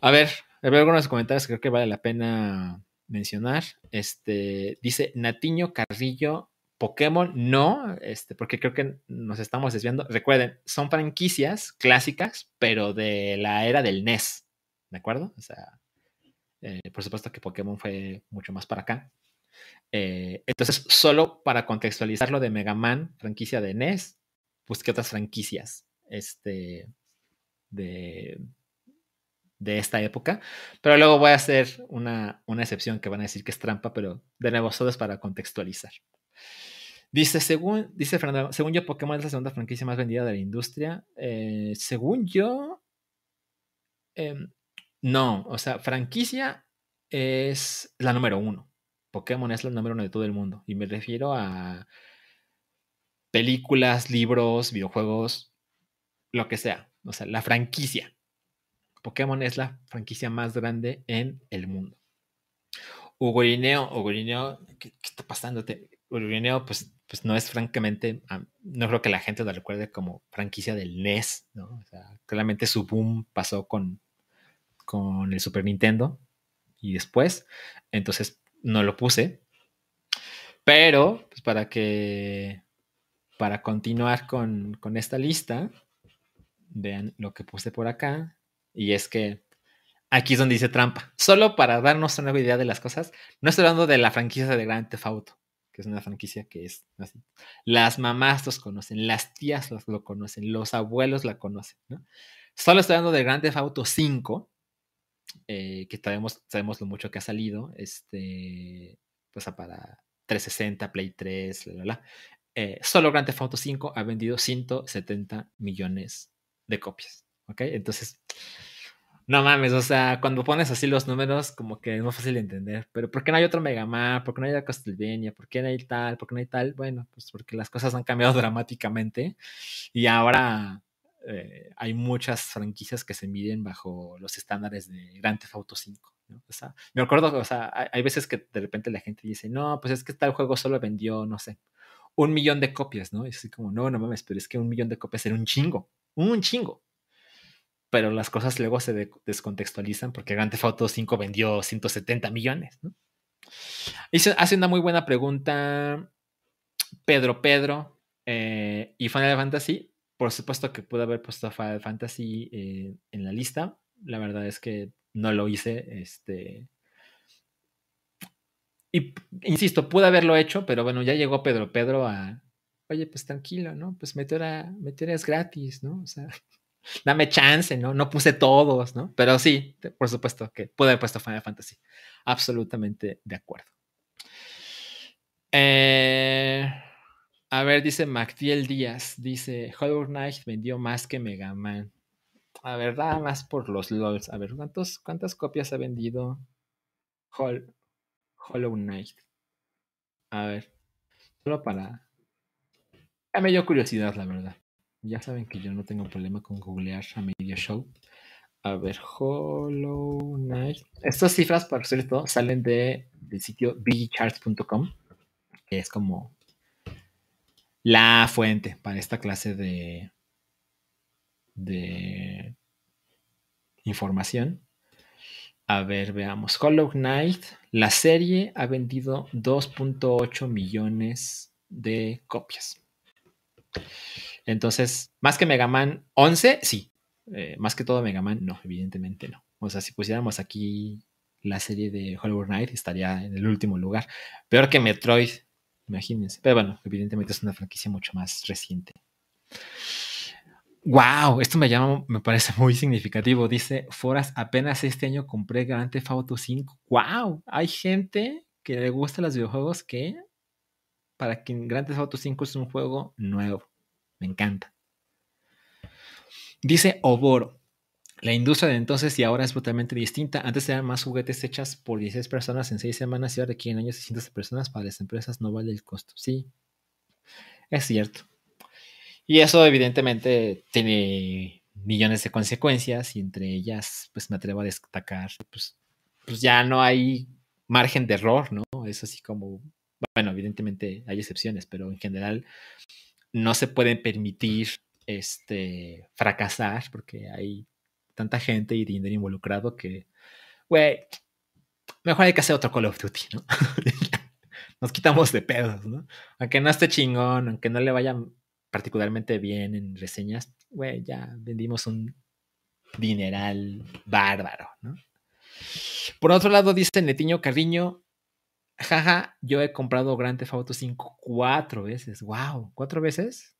A ver, ver algunos comentarios que creo que vale la pena mencionar. Este dice Natiño Carrillo. Pokémon no, este, porque creo que nos estamos desviando. Recuerden, son franquicias clásicas, pero de la era del NES, ¿de acuerdo? O sea, eh, por supuesto que Pokémon fue mucho más para acá. Eh, entonces, solo para contextualizar lo de Mega Man, franquicia de NES, busqué otras franquicias este, de, de esta época. Pero luego voy a hacer una, excepción que van a decir que es trampa, pero de nuevo, solo es para contextualizar. Dice, según, dice Fernando, según yo, Pokémon es la segunda franquicia más vendida de la industria. Eh, según yo, em, no, o sea, franquicia es la número uno. Pokémon es la número uno de todo el mundo. Y me refiero a películas, libros, videojuegos, lo que sea. O sea, la franquicia. Pokémon es la franquicia más grande en el mundo. Ugorineo, Ugorineo, ¿qué, ¿qué, está pasando? Ugorineo, pues, pues no es francamente, no creo que la gente lo recuerde como franquicia del NES, ¿no? O sea, claramente su boom pasó con con el Super Nintendo y después, entonces no lo puse. Pero, pues para que, para continuar con, esta lista, vean lo que puse por acá. Y es que aquí es donde dice trampa. Solo para darnos una idea de las cosas, no estoy hablando de la franquicia de Grand Theft Auto, que es una franquicia que es así. Las mamás los conocen, las tías los, lo conocen, los abuelos la conocen, Solo estoy hablando de Grand Theft Auto 5, eh, que sabemos, sabemos lo mucho que ha salido, este, pues para 360, Play 3, eh, solo Grand Theft Auto 5 ha vendido 170 millones de copias, ¿ok? Entonces, no mames, o sea, cuando pones así los números, como que es más fácil de entender, pero ¿por qué no hay otro Mega Man? ¿Por qué no hay Castlevania? ¿Por qué no hay tal? ¿Por qué no hay tal? Bueno, pues porque las cosas han cambiado dramáticamente y ahora eh, hay muchas franquicias que se miden bajo los estándares de Grand Theft Auto 5. me acuerdo, o sea, hay, veces que de repente la gente dice, no, pues es que tal juego solo vendió, no sé, un millón de copias, ¿no? Y así como, no, no mames, pero es que un millón de copias era un chingo, un chingo. Pero las cosas luego se descontextualizan porque Grand Theft Auto 5 vendió 170 millones. ¿no? Hace una muy buena pregunta Pedro Pedro eh, y Final Fantasy. Por supuesto que pude haber puesto Final Fantasy eh, en la lista. La verdad es que no lo hice. Este. Y insisto, pude haberlo hecho, pero bueno, ya llegó Pedro Pedro a. Oye, pues tranquilo, ¿no? Pues meter, meter es gratis, ¿no? O sea, dame chance, ¿no? No puse todos, ¿no? Pero sí, por supuesto que pude haber puesto Final Fantasy. Absolutamente de acuerdo. Eh, a ver, dice Mactiel Díaz, dice, Hollow Knight vendió más que Mega Man. A ver, nada más por los LOLs. A ver, ¿cuántos, ¿cuántas copias ha vendido Hollow Knight? A ver, solo para... Me dio curiosidad, la verdad. Ya saben que yo no tengo problema con googlear a medio show. A ver, Hollow Knight. Estas cifras, por cierto, salen de, del sitio bgcharts.com, que es como la fuente para esta clase de, de información. A ver, veamos. Hollow Knight, la serie ha vendido 2.8 millones de copias. Entonces, más que Mega Man 11, sí. Eh, más que todo Mega Man, no, evidentemente no. O sea, si pusiéramos aquí la serie de Hollow Knight, estaría en el último lugar. Peor que Metroid, Imagínense. Pero bueno, evidentemente es una franquicia mucho más reciente. Wow, esto me llama, me parece muy significativo. Dice Foras, apenas este año compré Grand Theft Auto 5. Wow, hay gente que le gusta los videojuegos que para quien Grand Theft Auto 5 es un juego nuevo. Me encanta. Dice Oboro, la industria de entonces y ahora es totalmente distinta. Antes eran más juguetes hechas por 16 personas en 6 semanas y ahora requieren años y cientos de personas. Para las empresas no vale el costo. Sí, es cierto. Y eso evidentemente tiene millones de consecuencias y entre ellas, pues me atrevo a destacar, pues, pues ya no hay margen de error, ¿no? Es así como, bueno, evidentemente hay excepciones, pero en general no se pueden permitir este, fracasar porque hay tanta gente y dinero involucrado que, güey, mejor hay que hacer otro Call of Duty, ¿no? Nos quitamos de pedos, ¿no? Aunque no esté chingón, aunque no le vaya particularmente bien en reseñas, güey, ya vendimos un dineral bárbaro, ¿no? Por otro lado, dice Netiño Carriño, jaja, yo he comprado Grand Theft Auto 5 cuatro veces. ¡Wow! ¿Cuatro veces?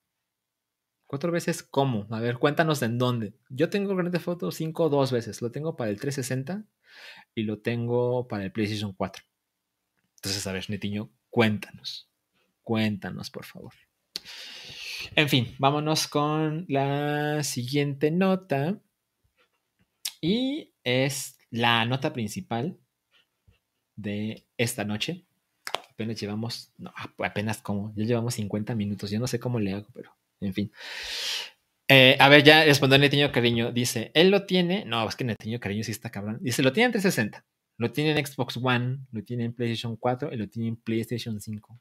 ¿Cuatro veces cómo? A ver, cuéntanos en dónde. Yo tengo Grand Theft Auto 5 dos veces. Lo tengo para el 360 y lo tengo para el PlayStation 4. Entonces, a ver, Netiño, cuéntanos. Cuéntanos, por favor. En fin, vámonos con la siguiente nota. Y es la nota principal de esta noche. Apenas llevamos, no, apenas como, ya llevamos 50 minutos. Yo no sé cómo le hago, pero en fin. Eh, a ver, ya respondió Netiño Cariño. Dice, él lo tiene. No, es que Netiño Cariño sí está cabrón. Dice, lo tiene en 360. Lo tiene en Xbox One, lo tiene en PlayStation 4 y lo tiene en PlayStation 5.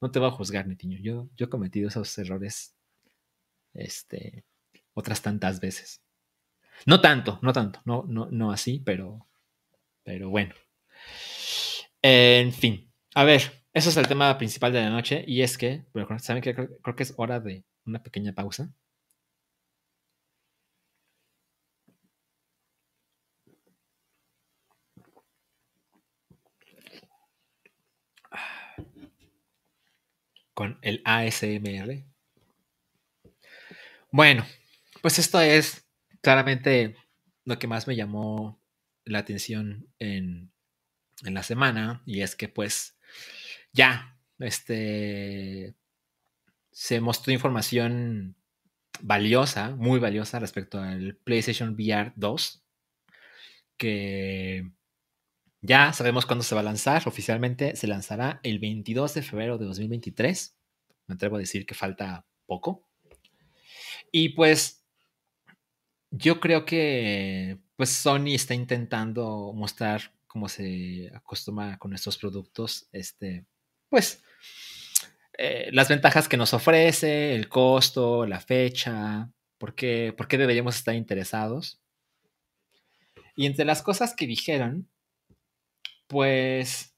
no te voy a juzgar, Netiño. Yo, yo he cometido esos errores este, otras tantas veces. No tanto, no tanto, no, no, no así, pero, pero bueno. En fin, a ver, eso es el tema principal de la noche y es que, ¿saben que creo, que es hora de una pequeña pausa? Con el ASMR. Bueno, pues esto es claramente lo que más me llamó la atención en, en la semana y es que pues ya, este, se mostró información valiosa, muy valiosa respecto al PlayStation VR 2, que ya sabemos cuándo se va a lanzar. Oficialmente se lanzará el 22 de febrero de 2023. Me atrevo a decir que falta poco. Y pues yo creo que pues Sony está intentando mostrar cómo se acostumbra con estos productos, este, pues, eh, las ventajas que nos ofrece, el costo, la fecha, ¿Por qué, ¿Por qué deberíamos estar interesados? Y entre las cosas que dijeron, pues,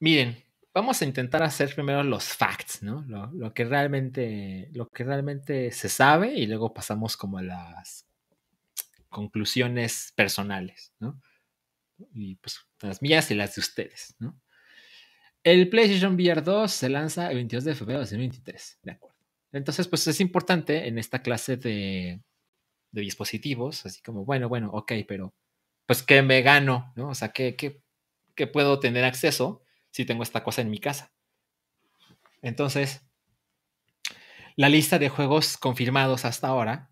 miren, vamos a intentar hacer primero los facts, ¿no? Lo, que realmente, lo que realmente se sabe y luego pasamos como a las conclusiones personales, ¿no? Y pues las mías y las de ustedes, ¿no? El PlayStation VR 2 se lanza el 22 de febrero de 2023, ¿de acuerdo? Entonces, pues es importante en esta clase de, de dispositivos, así como, bueno, bueno, ok, pero pues ¿qué me gano? ¿no? O sea, ¿qué, qué, qué puedo tener acceso si tengo esta cosa en mi casa? Entonces, la lista de juegos confirmados hasta ahora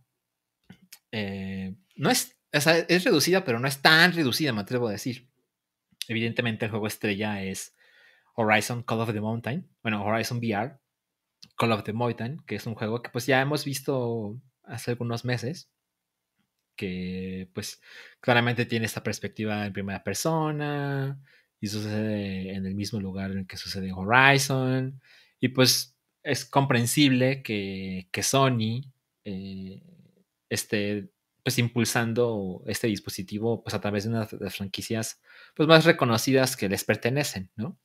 eh, no es, o es reducida, pero no es tan reducida, me atrevo a decir. Evidentemente, el juego estrella es Horizon Call of the Mountain, bueno, Horizon VR, Call of the Mountain, que es un juego que pues ya hemos visto hace algunos meses, que pues claramente tiene esta perspectiva en primera persona y sucede en el mismo lugar en el que sucede Horizon y pues es comprensible que, que Sony eh, esté pues impulsando este dispositivo pues a través de una de las franquicias pues más reconocidas que les pertenecen, ¿no?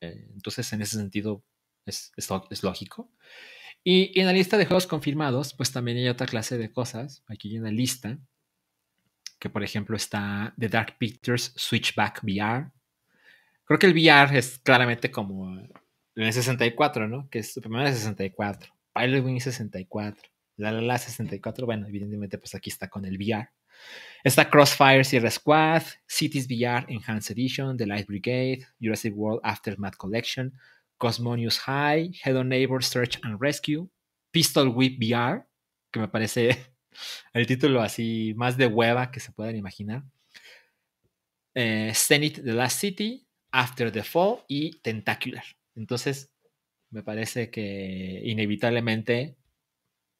Eh, entonces en ese sentido es, es, lógico. Y, en la lista de juegos confirmados pues también hay otra clase de cosas, aquí hay una lista que por ejemplo está The Dark Pictures Switchback VR. Creo que el VR es claramente como en el 64, ¿no? Que es Superman de 64, Pilot Wing 64, La La La 64, bueno, evidentemente pues aquí está con el VR. Está Crossfire Sierra Squad, Cities VR Enhanced Edition, The Light Brigade, Jurassic World Aftermath Collection, Cosmonius High, Hello Neighbor Search and Rescue, Pistol Whip VR, que me parece el título así más de hueva que se puedan imaginar. Eh, The Last City, After the Fall y Tentacular. Entonces, me parece que inevitablemente,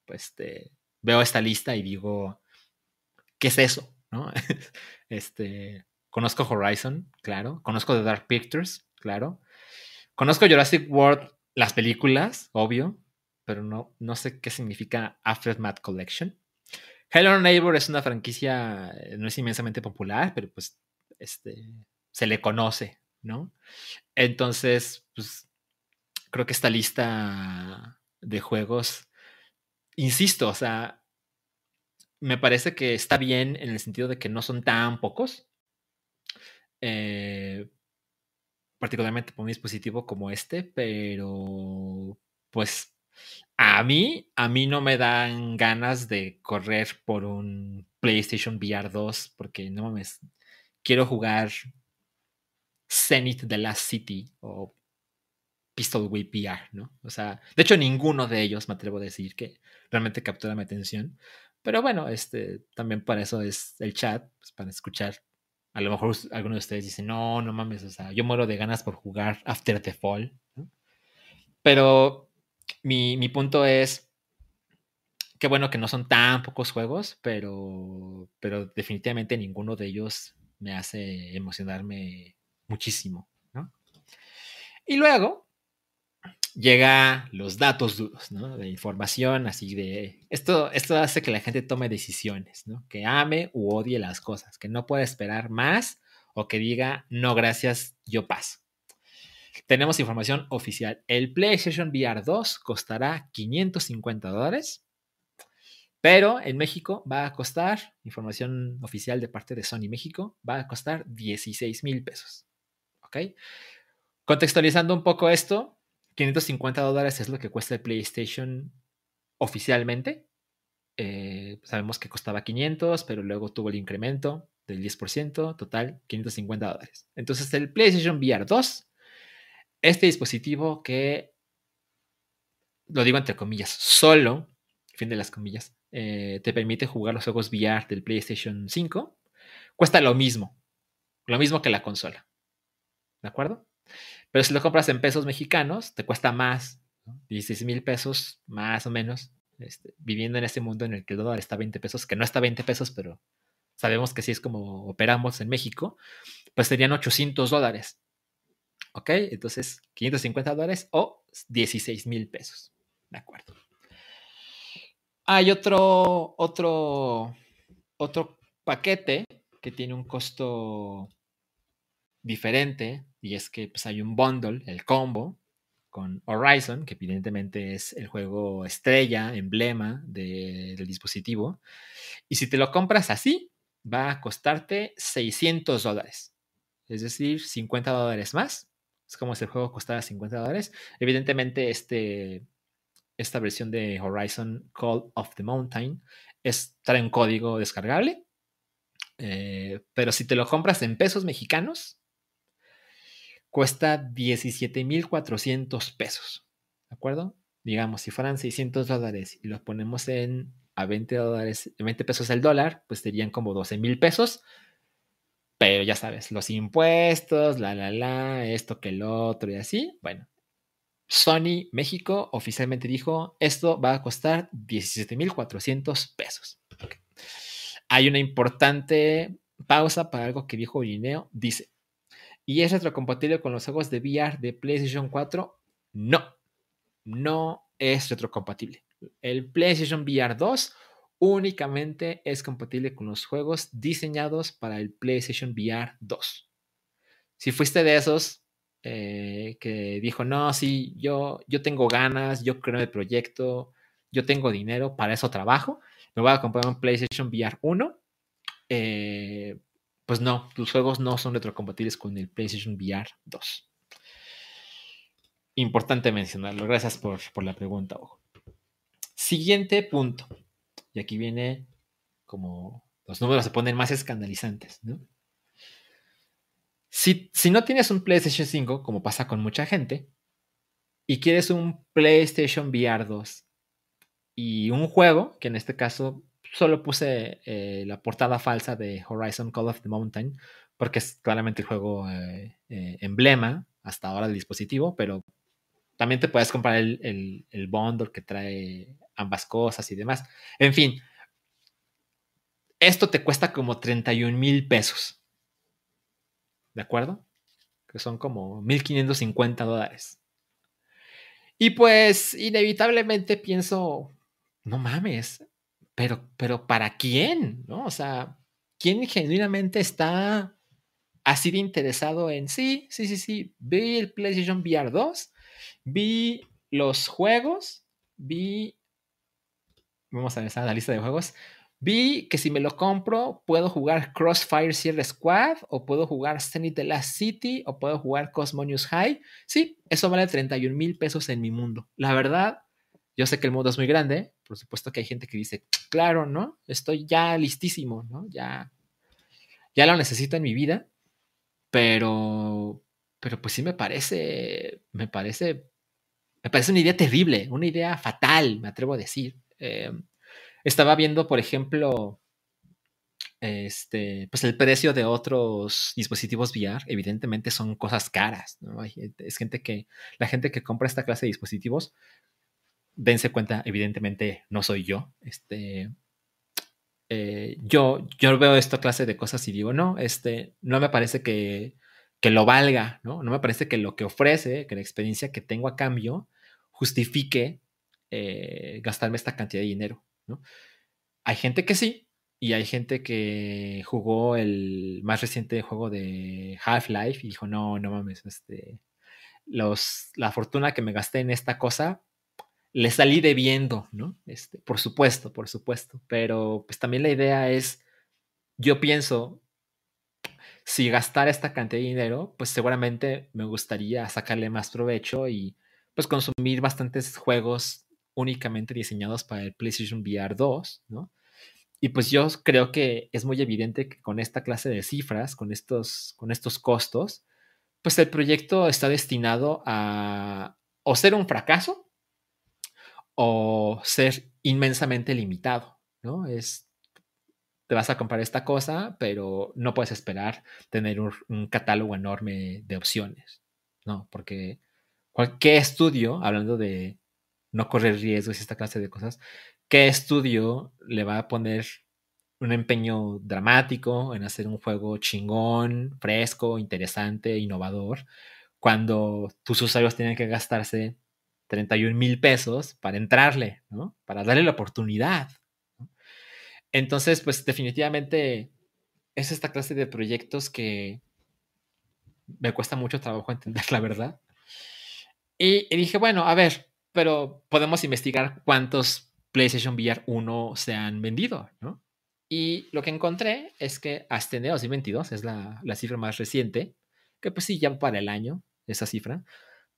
pues veo esta lista y digo, ¿qué es eso? ¿No? este, conozco Horizon, claro. Conozco The Dark Pictures, claro. Conozco Jurassic World, las películas, obvio, pero no, no sé qué significa Aftermath Collection. Hello Neighbor es una franquicia, eh, no es inmensamente popular, pero pues este, se le conoce, ¿no? Entonces, pues creo que esta lista de juegos, insisto, o sea, me parece que está bien en el sentido de que no son tan pocos. Eh, particularmente por un dispositivo como este, pero pues a mí, a mí no me dan ganas de correr por un PlayStation VR 2 porque no mames, quiero jugar Zenith The Last City o Pistol Whip VR, ¿no? O sea, de hecho ninguno de ellos me atrevo a decir que realmente captura mi atención. Pero bueno, este, también para eso es el chat, pues, para escuchar. A lo mejor algunos de ustedes dicen, no, no mames, o sea, yo muero de ganas por jugar After the Fall. ¿no? Pero mi, punto es, qué bueno que no son tan pocos juegos, pero, pero definitivamente ninguno de ellos me hace emocionarme muchísimo. Y luego llega los datos duros, ¿no? De información, así de... Esto, esto hace que la gente tome decisiones, ¿no? Que ame u odie las cosas, que no pueda esperar más o que diga, no, gracias, yo paso. Tenemos información oficial. El PlayStation VR 2 costará 550 dólares, pero en México va a costar, información oficial de parte de Sony México, va a costar 16 mil pesos. ¿Ok? Contextualizando un poco esto, 550 dólares es lo que cuesta el PlayStation oficialmente. Eh, sabemos que costaba 500, pero luego tuvo el incremento del 10%, total 550 dólares. Entonces el PlayStation VR 2 este dispositivo que, lo digo entre comillas, solo, fin de las comillas, eh, te permite jugar los juegos VR del PlayStation 5, cuesta lo mismo, lo mismo que la consola. ¿De acuerdo? Pero si lo compras en pesos mexicanos, te cuesta más, 16 mil pesos más o menos, este, viviendo en este mundo en el que el dólar está a 20 pesos, que no está a 20 pesos, pero sabemos que sí es como operamos en México, pues serían 800 dólares. ¿Ok? Entonces, 550 dólares o 16 mil pesos. De acuerdo. Hay otro, otro, otro paquete que tiene un costo diferente y es que pues, hay un bundle, el combo, con Horizon, que evidentemente es el juego estrella, emblema del dispositivo. Y si te lo compras así, va a costarte 600 dólares. Es decir, 50 dólares más. Es como si el juego costara 50 dólares. Evidentemente, este, esta versión de Horizon Call of the Mountain es, trae un código descargable. Eh, pero si te lo compras en pesos mexicanos, cuesta 17,400 pesos. ¿De acuerdo? Digamos, si fueran 600 dólares y los ponemos en a 20 dólares, 20 pesos el dólar, pues serían como 12 mil pesos. Pero ya sabes, los impuestos, la, la, la, esto que el otro y así. Bueno, Sony México oficialmente dijo, esto va a costar 17,400 pesos. Hay una importante pausa para algo que dijo Irineo. Dice, ¿y es retrocompatible con los juegos de VR de PlayStation 4? No, no es retrocompatible. El PlayStation VR 2 únicamente es compatible con los juegos diseñados para el PlayStation VR 2. Si fuiste de esos eh, que dijo, no, sí, yo, yo tengo ganas, yo creo el proyecto, yo tengo dinero, para eso trabajo, me voy a comprar un PlayStation VR 1, eh, pues no, tus juegos no son retrocompatibles con el PlayStation VR 2. Importante mencionarlo. Gracias por, por la pregunta, ojo. Siguiente punto. Y aquí viene como los números se ponen más escandalizantes, ¿no? Si, si, no tienes un PlayStation 5, como pasa con mucha gente, y quieres un PlayStation VR 2 y un juego, que en este caso solo puse eh, la portada falsa de Horizon Call of the Mountain, porque es claramente el juego eh, eh, emblema hasta ahora del dispositivo, pero también te puedes comprar el, el, el bundle que trae ambas cosas y demás. En fin, esto te cuesta como 31 mil pesos. ¿De acuerdo? Que son como 1.550 dólares. Y pues inevitablemente pienso, no mames, pero, pero ¿para quién? ¿No? O sea, ¿quién genuinamente está así de interesado en, sí, sí, sí, sí, vi el PlayStation VR 2, vi los juegos, vi vamos a ver la lista de juegos. Vi que si me lo compro, puedo jugar Crossfire Sierra Squad, o puedo jugar Zenith the Last City, o puedo jugar Cosmonius High. Sí, eso vale 31 mil pesos en mi mundo. La verdad, yo sé que el mundo es muy grande. Por supuesto que hay gente que dice, claro, ¿no? Estoy ya listísimo, ¿no? Ya, ya lo necesito en mi vida. Pero, pero pues sí me parece, me parece, me parece una idea terrible, una idea fatal, me atrevo a decir. Eh, estaba viendo, por ejemplo, este, pues el precio de otros dispositivos VR, evidentemente son cosas caras, Es gente que, la gente que compra esta clase de dispositivos, dense cuenta, evidentemente no soy yo, este, eh, yo, yo veo esta clase de cosas y digo, no, este, no me parece que, que lo valga, ¿no? No me parece que lo que ofrece, que la experiencia que tengo a cambio, justifique eh, gastarme esta cantidad de dinero, ¿no? Hay gente que sí, y hay gente que jugó el más reciente juego de Half-Life y dijo, no, no mames, este, los, la fortuna que me gasté en esta cosa, le salí debiendo, ¿no? Este, por supuesto, por supuesto, pero pues también la idea es, yo pienso, si gastar esta cantidad de dinero, pues seguramente me gustaría sacarle más provecho y pues consumir bastantes juegos únicamente diseñados para el PlayStation VR 2, ¿no? Y pues yo creo que es muy evidente que con esta clase de cifras, con estos, con estos costos, pues el proyecto está destinado a o ser un fracaso o ser inmensamente limitado, ¿no? Es, te vas a comprar esta cosa, pero no puedes esperar tener un, catálogo enorme de opciones, ¿no? Porque cualquier estudio, hablando de no correr riesgos y esta clase de cosas, ¿qué estudio le va a poner un empeño dramático en hacer un juego chingón, fresco, interesante, innovador, cuando tus usuarios tienen que gastarse 31 mil pesos para entrarle, ¿no? Para darle la oportunidad. Entonces, pues definitivamente es esta clase de proyectos que me cuesta mucho trabajo entender, la verdad. Y, dije, bueno, a ver, pero podemos investigar cuántos PlayStation VR 1 se han vendido, ¿no? Y lo que encontré es que hasta enero 2022 es la, la cifra más reciente, que pues sí, ya para el año, esa cifra,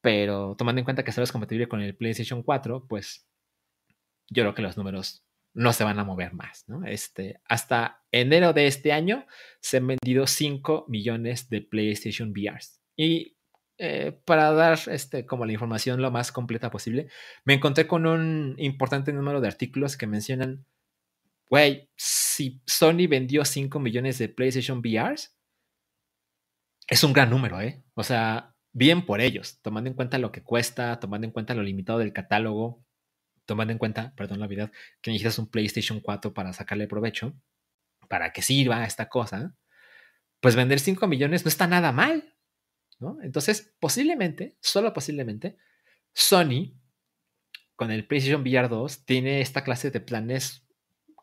pero tomando en cuenta que solo es compatible con el PlayStation 4, pues yo creo que los números no se van a mover más, ¿no? Este, hasta enero de este año se han vendido 5 millones de PlayStation VRs. Y eh, para dar este, como la información lo más completa posible, me encontré con un importante número de artículos que mencionan, güey, si Sony vendió 5 millones de PlayStation VRs, es un gran número, ¿eh? O sea, bien por ellos, tomando en cuenta lo que cuesta, tomando en cuenta lo limitado del catálogo, tomando en cuenta, perdón la verdad, que necesitas un PlayStation 4 para sacarle provecho, para que sirva esta cosa, pues vender 5 millones no está nada mal, ¿no? Entonces, posiblemente, solo posiblemente, Sony, con el PlayStation VR 2, tiene esta clase de planes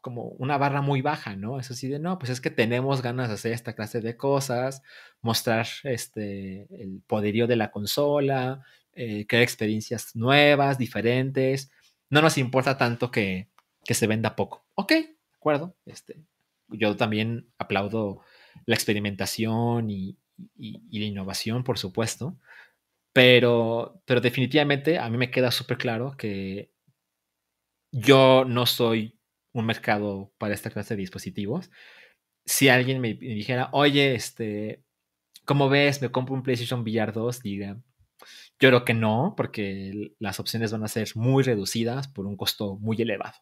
como una barra muy baja, ¿no? Eso sí de, no, pues es que tenemos ganas de hacer esta clase de cosas, mostrar este, el poderío de la consola, eh, crear experiencias nuevas, diferentes. No nos importa tanto que, se venda poco. Ok, de acuerdo. Este, yo también aplaudo la experimentación y, y la innovación, por supuesto. Pero, pero definitivamente a mí me queda súper claro que yo no soy un mercado para esta clase de dispositivos. Si alguien me dijera, oye, este, ¿cómo ves? ¿Me compro un PlayStation VR 2? Diga, yo creo que no, porque las opciones van a ser muy reducidas por un costo muy elevado.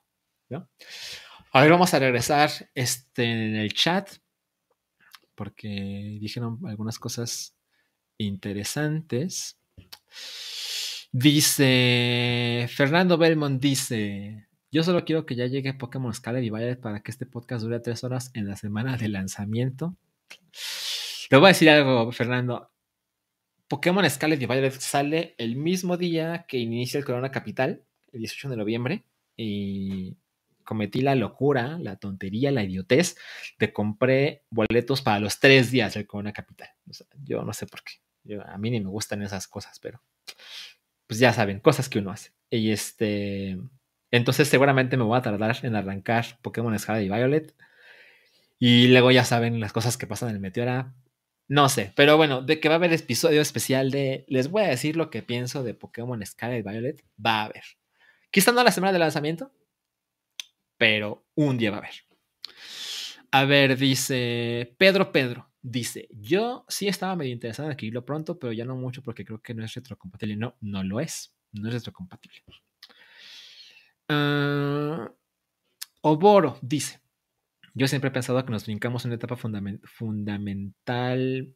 A ver, vamos a regresar este, en el chat, porque dijeron algunas cosas interesantes. Dice, Fernando Belmont dice, yo solo quiero que ya llegue Pokémon Scarlet y Violet para que este podcast dure tres horas en la semana de lanzamiento. Le voy a decir algo, Fernando. Pokémon Scarlet y Violet sale el mismo día que inicia el Corona Capital, el 18 de noviembre, y cometí la locura, la tontería, la idiotez de compré boletos para los tres días del Corona Capital. yo no sé por qué. a mí ni me gustan esas cosas, pero pues ya saben, cosas que uno hace. Y este, entonces seguramente me voy a tardar en arrancar Pokémon Scarlet y Violet. Y luego ya saben las cosas que pasan en el Meteora. No sé, pero bueno, de que va a haber episodio especial de les voy a decir lo que pienso de Pokémon Scarlet y Violet, va a haber. Quizá no la semana de lanzamiento, pero un día va a haber. A ver, dice Pedro Pedro, dice, yo sí estaba medio interesado en adquirirlo pronto, pero ya no mucho porque creo que no es retrocompatible. No, no lo es, no es retrocompatible. Uh, Oboro dice: Yo siempre he pensado que nos brincamos una etapa fundamental.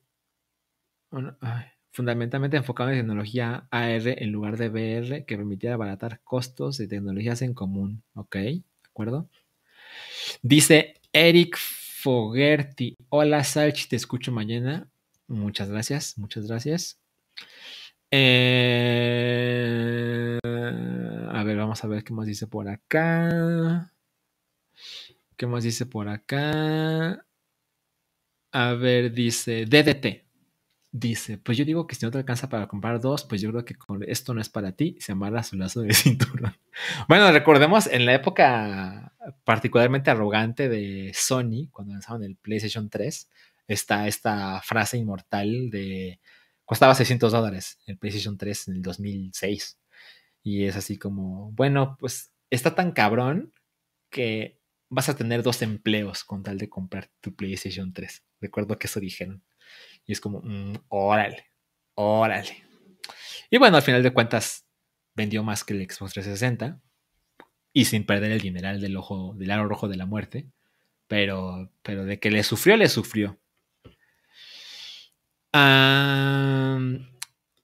fundamentalmente enfocada en tecnología AR en lugar de VR que permitiera abaratar costos de tecnologías en común. ¿Ok? ¿De acuerdo? Dice Eric Fogerty. Hola Salchi, te escucho mañana. Muchas gracias, muchas gracias. Eh, a ver, vamos a ver qué más dice por acá. ¿Qué más dice por acá? A ver, dice DDT. Dice, pues yo digo que si no te alcanza para comprar dos, pues yo creo que esto no es para ti. Se amarra su lazo de cinturón. Bueno, recordemos en la época particularmente arrogante de Sony, cuando lanzaron el PlayStation 3, está esta frase inmortal de costaba 600 dólares el PlayStation 3 en el 2006. Y es así como, bueno, pues está tan cabrón que vas a tener dos empleos con tal de comprar tu PlayStation 3. Recuerdo que eso dijeron. Y es como, mm, órale, órale. Y bueno, al final de cuentas, vendió más que el Xbox 360 y sin perder el dineral del ojo, del aro rojo de la muerte. Pero, pero de que le sufrió, le sufrió.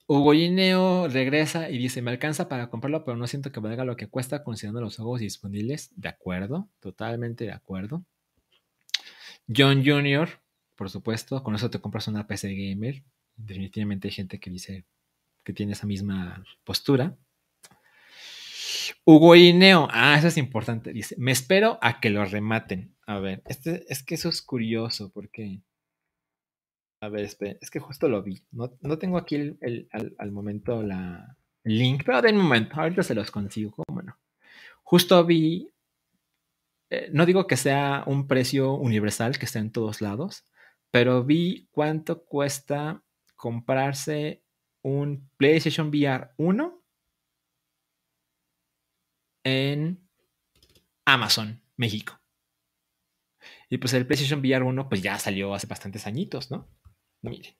Hugo Gineo regresa y dice, me alcanza para comprarlo, pero no siento que valga lo que cuesta considerando los juegos disponibles. De acuerdo, totalmente de acuerdo. John Jr., por supuesto, con eso te compras una PC gamer. Definitivamente hay gente que dice que tiene esa misma postura. Hugo Ineo, ah, eso es importante. Dice, me espero a que lo rematen. A ver, este, es que eso es curioso porque... A ver, espera, es que justo lo vi. No, tengo aquí el, al, momento la link, pero de momento, ahorita se los consigo, cómo no. Justo vi, eh, no digo que sea un precio universal que esté en todos lados, pero vi cuánto cuesta comprarse un PlayStation VR 1 en Amazon, México. Y pues el PlayStation VR 1 pues ya salió hace bastantes añitos, ¿no? Miren.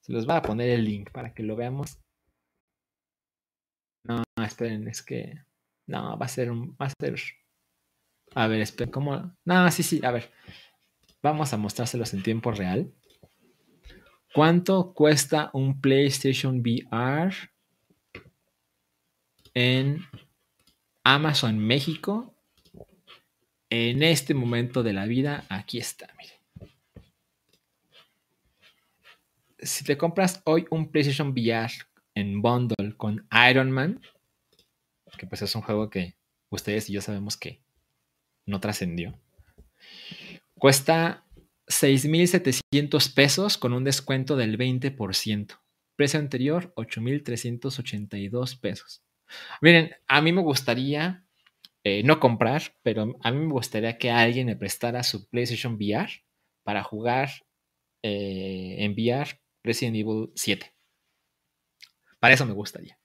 Se los va a poner el link para que lo veamos. No, esperen, es que. No, va a ser un. Va a ser. A ver, esperen, ¿cómo? No, sí, sí, a ver. Vamos a mostrárselos en tiempo real. ¿Cuánto cuesta un PlayStation VR en Amazon México? En este momento de la vida, aquí está, miren. Si te compras hoy un PlayStation VR en bundle con Iron Man, que pues es un juego que ustedes y yo sabemos que no trascendió, cuesta 6.700 pesos con un descuento del 20%. Precio anterior, 8.382 pesos. Miren, a mí me gustaría eh, no comprar, pero a mí me gustaría que alguien me prestara su PlayStation VR para jugar eh, en VR Resident Evil 7. Para eso me gustaría.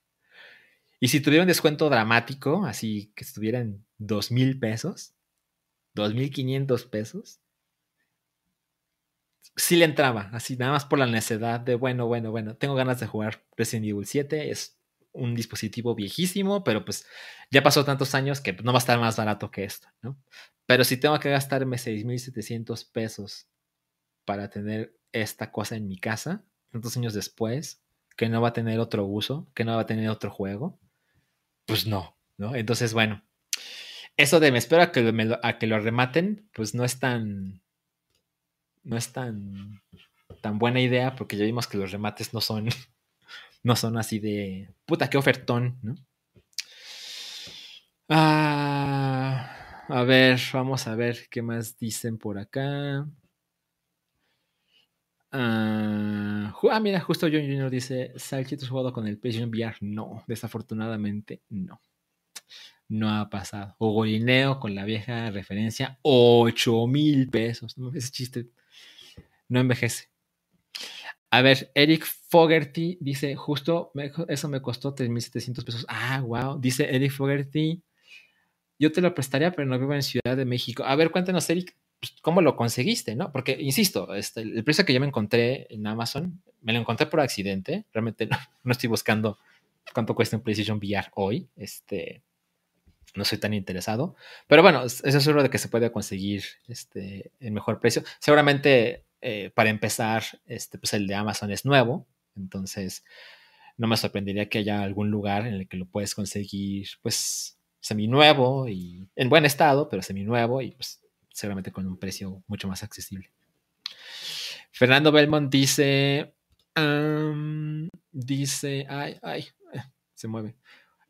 Y si tuviera un descuento dramático, así que estuviera en 2.000 pesos, 2.500 pesos, sí le entraba, así nada más por la necesidad de, bueno, bueno, bueno, tengo ganas de jugar Resident Evil 7, es un dispositivo viejísimo, pero pues ya pasó tantos años que no va a estar más barato que esto, ¿no? Pero si tengo que gastarme 6.700 pesos para tener esta cosa en mi casa, tantos años después, que no va a tener otro uso, que no va a tener otro juego, pues no, ¿no? Entonces, bueno, eso de me espero a que, a que lo rematen, pues no es tan no es tan, tan buena idea porque ya vimos que los remates no son, no son así de, puta, qué ofertón, ¿no? Ah, a ver, vamos a ver qué más dicen por acá. Ah, ah mira, justo John Jr. dice, Salchito has jugado con el PlayStation VR. No, desafortunadamente no. No ha pasado. O Golineo con la vieja referencia, 8 mil pesos. No, ese chiste no envejece. A ver, Eric Fogerty dice, justo eso me costó 3.700 pesos. Ah, wow. Dice Eric Fogerty, yo te lo prestaría, pero no vivo en Ciudad de México. A ver, cuéntanos, Eric, pues, ¿cómo lo conseguiste, no? Porque, insisto, este, el precio que yo me encontré en Amazon, me lo encontré por accidente. Realmente no, estoy buscando cuánto cuesta un PlayStation VR hoy. Este, no soy tan interesado. Pero bueno, eso es seguro de que se puede conseguir este, el mejor precio. Seguramente eh, para empezar, este, pues el de Amazon es nuevo, entonces no me sorprendería que haya algún lugar en el que lo puedes conseguir, pues, seminuevo y en buen estado, pero seminuevo y pues seguramente con un precio mucho más accesible. Fernando Belmont dice, dice, ay, ay, eh, se mueve.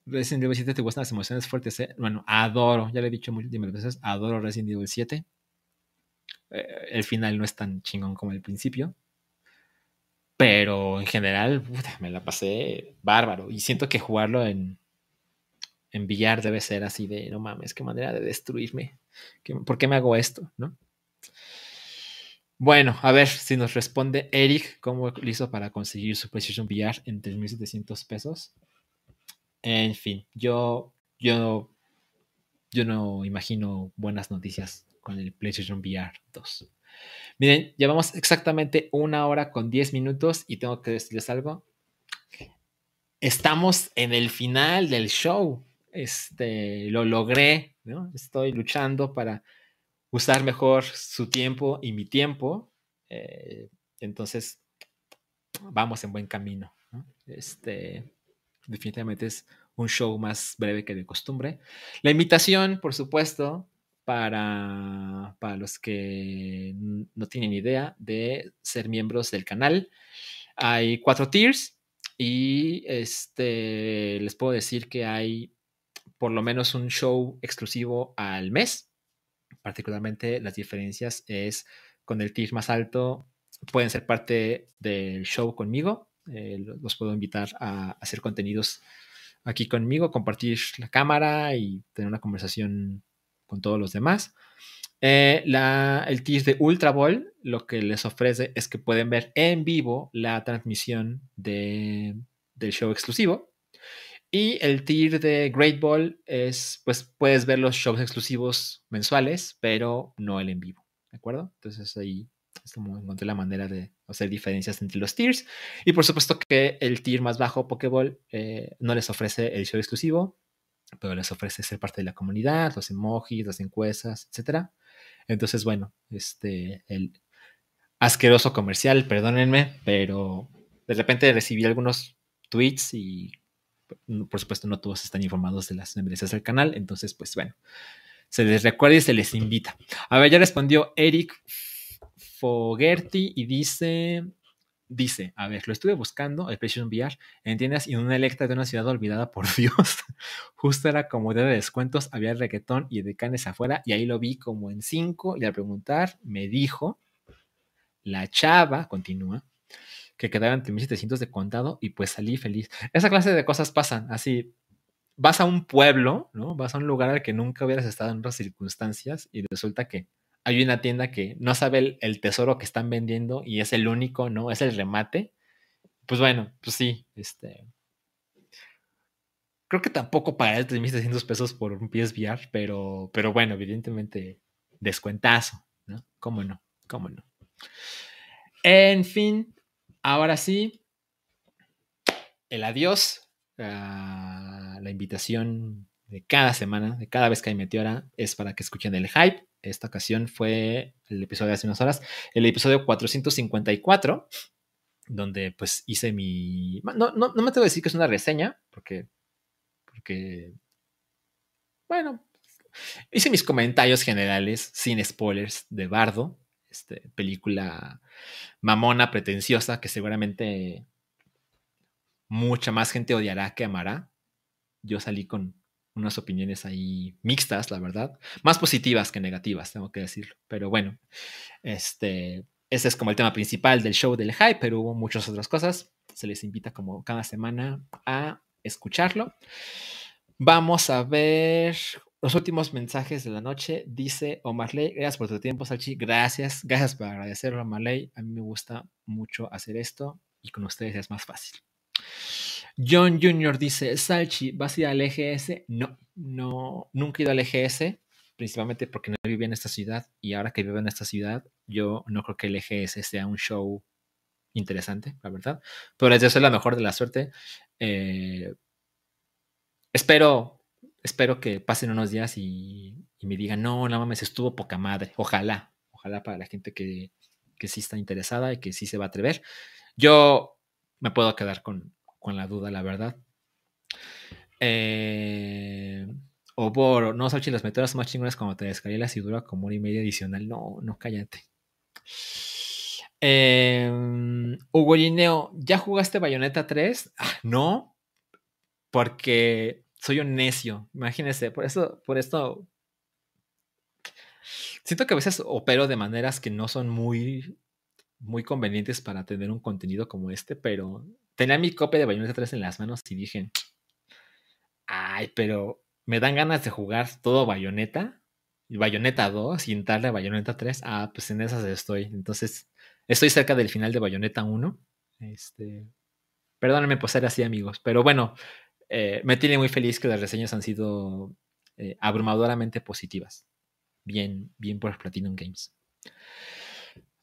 Resident Evil 7 te gustan las emociones fuertes, ¿eh? Bueno, adoro, ya le he dicho múltiples veces, adoro Resident Evil 7. Eh, el final no es tan chingón como el principio. Pero en general, me la pasé bárbaro. Y siento que jugarlo en, en billar debe ser así de, no mames, qué manera de destruirme. ¿Por qué me hago esto? ¿No? Bueno, a ver si nos responde Eric cómo lo hizo para conseguir su PlayStation VR en 3.700 pesos. En fin, yo, yo, yo no imagino buenas noticias con el PlayStation VR 2. Miren, llevamos exactamente una hora con 10 minutos y tengo que decirles algo. Estamos en el final del show. Este, lo logré, ¿no? Estoy luchando para usar mejor su tiempo y mi tiempo. Eh, entonces, vamos en buen camino. Este, definitivamente es un show más breve que de costumbre. La invitación, por supuesto, para, para los que no tienen idea de ser miembros del canal. Hay cuatro tiers y este, les puedo decir que hay por lo menos un show exclusivo al mes. Particularmente las diferencias es con el tier más alto, pueden ser parte del show conmigo. Eh, los puedo invitar a hacer contenidos aquí conmigo, compartir la cámara y tener una conversación con todos los demás. Eh, el tier de Ultra Ball lo que les ofrece es que pueden ver en vivo la transmisión de, del show exclusivo. Y el tier de Great Ball es, pues puedes ver los shows exclusivos mensuales, pero no el en vivo. ¿De acuerdo? Entonces ahí es como encontré la manera de hacer diferencias entre los tiers. Y por supuesto que el tier más bajo, Pokéball, eh, no les ofrece el show exclusivo, pero les ofrece ser parte de la comunidad, los emojis, las encuestas, etc. Entonces, bueno, este, el asqueroso comercial, perdónenme, pero de repente recibí algunos tweets y por supuesto no todos están informados de las membresías del canal, entonces pues bueno, se les recuerda y se les invita. A ver, ya respondió Eric Fogerty y dice, dice, a ver, lo estuve buscando, el PlayStation VR, en tiendas y en una electa de una ciudad olvidada por Dios. Justo era como de descuentos, había reggaetón y de canes afuera y ahí lo vi como en 5 y al preguntar me dijo, la chava, continúa, que quedaban 1700 de contado y pues salí feliz. Esa clase de cosas pasan, así, vas a un pueblo, ¿no? Vas a un lugar al que nunca hubieras estado en otras circunstancias y resulta que hay una tienda que no sabe el, tesoro que están vendiendo y es el único, ¿no? Es el remate. Pues bueno, pues sí, este. Creo que tampoco pagaré 3.700 pesos por un PSVR, pero, pero bueno, evidentemente descuentazo, ¿no? ¿Cómo no? ¿Cómo no? En fin, ahora sí, el adiós, ah, la invitación de cada semana, de cada vez que hay Meteora, es para que escuchen el hype. Esta ocasión fue el episodio de hace unas horas, el episodio 454, donde pues hice mi... No, no, no me tengo que decir que es una reseña, porque... porque bueno, hice mis comentarios generales sin spoilers de Bardo, este, película mamona, pretenciosa, que seguramente mucha más gente odiará que amará. Yo salí con unas opiniones ahí mixtas, la verdad. Más positivas que negativas, tengo que decirlo. Pero bueno, este, ese es como el tema principal del show del hype, pero hubo muchas otras cosas. Se les invita como cada semana a escucharlo. Vamos a ver los últimos mensajes de la noche. Dice Omarley, gracias por tu tiempo, Salchi. Gracias, gracias por agradecerlo, Omarley. A mí me gusta mucho hacer esto y con ustedes es más fácil. John Jr. dice, Salchi, ¿vas a ir al EGS? No, no, nunca he ido al EGS, principalmente porque no vivía en esta ciudad y ahora que vivo en esta ciudad, yo no creo que el EGS sea un show interesante, la verdad. Pero les deseo la mejor de la suerte. Eh, espero, espero que pasen unos días y, me digan, no, no mames, estuvo poca madre. Ojalá, ojalá para la gente que, que sí está interesada y que sí se va a atrever. Yo me puedo quedar con, con la duda, la verdad. Eh, o por, no, Salchi, las meteoras más chingonas como te descargué la dura como una y media adicional. No, no, cállate. Eh, Hugo Gineo, ¿ya jugaste Bayonetta 3? Ah, no, porque soy un necio. Imagínense, por eso, por esto. Siento que a veces opero de maneras que no son muy, muy convenientes para tener un contenido como este, pero tenía mi copia de Bayonetta 3 en las manos y dije, ay, pero me dan ganas de jugar todo Bayonetta, y Bayonetta 2 y entrarle a Bayonetta 3. Ah, pues en esas estoy. Entonces, estoy cerca del final de Bayonetta 1. Este, perdónenme por ser así, amigos, pero bueno, eh, me tiene muy feliz que las reseñas han sido eh, abrumadoramente positivas. Bien, bien por Platinum Games.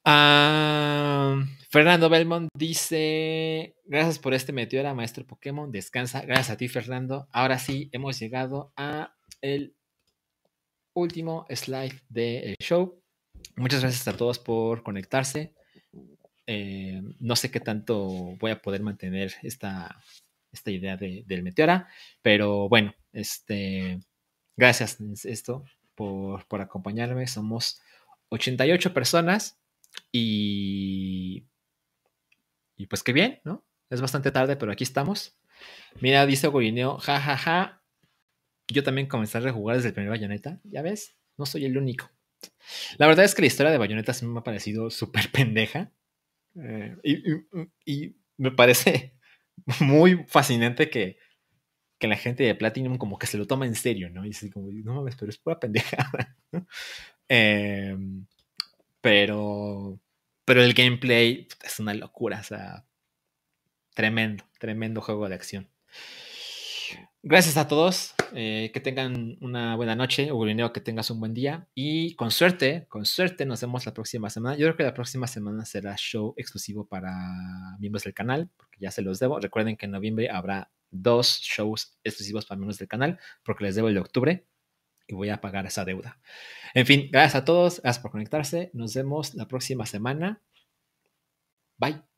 Ah, Fernando Belmont dice: Gracias por este meteora, maestro Pokémon. Descansa. Gracias a ti, Fernando. Ahora sí, hemos llegado a el último slide del show. Muchas gracias a todos por conectarse. Eh, no sé qué tanto voy a poder mantener esta, esta idea del meteora, pero bueno, este, gracias esto por, por acompañarme. Somos 88 personas. Y, y pues qué bien, ¿no? Es bastante tarde, pero aquí estamos. Mira, dice Gorineo, ja, ja, yo también comencé a rejugar desde el primer Bayonetta. Ya ves, no soy el único. La verdad es que la historia de Bayonetta me ha parecido súper pendeja. Eh, y, me parece muy fascinante que, que, la gente de Platinum como que se lo toma en serio, ¿no? Y así como, no mames, pero es pura pendejada. Em, pero, pero el gameplay es una locura, o sea, tremendo, tremendo juego de acción. Gracias a todos. Eh, que tengan una buena noche, o que tengas un buen día. Y con suerte, con suerte, nos vemos la próxima semana. Yo creo que la próxima semana será show exclusivo para miembros del canal, porque ya se los debo. Recuerden que en noviembre habrá dos shows exclusivos para miembros del canal, porque les debo el de octubre y voy a pagar esa deuda. En fin, gracias a todos, gracias por conectarse. Nos vemos la próxima semana. Bye.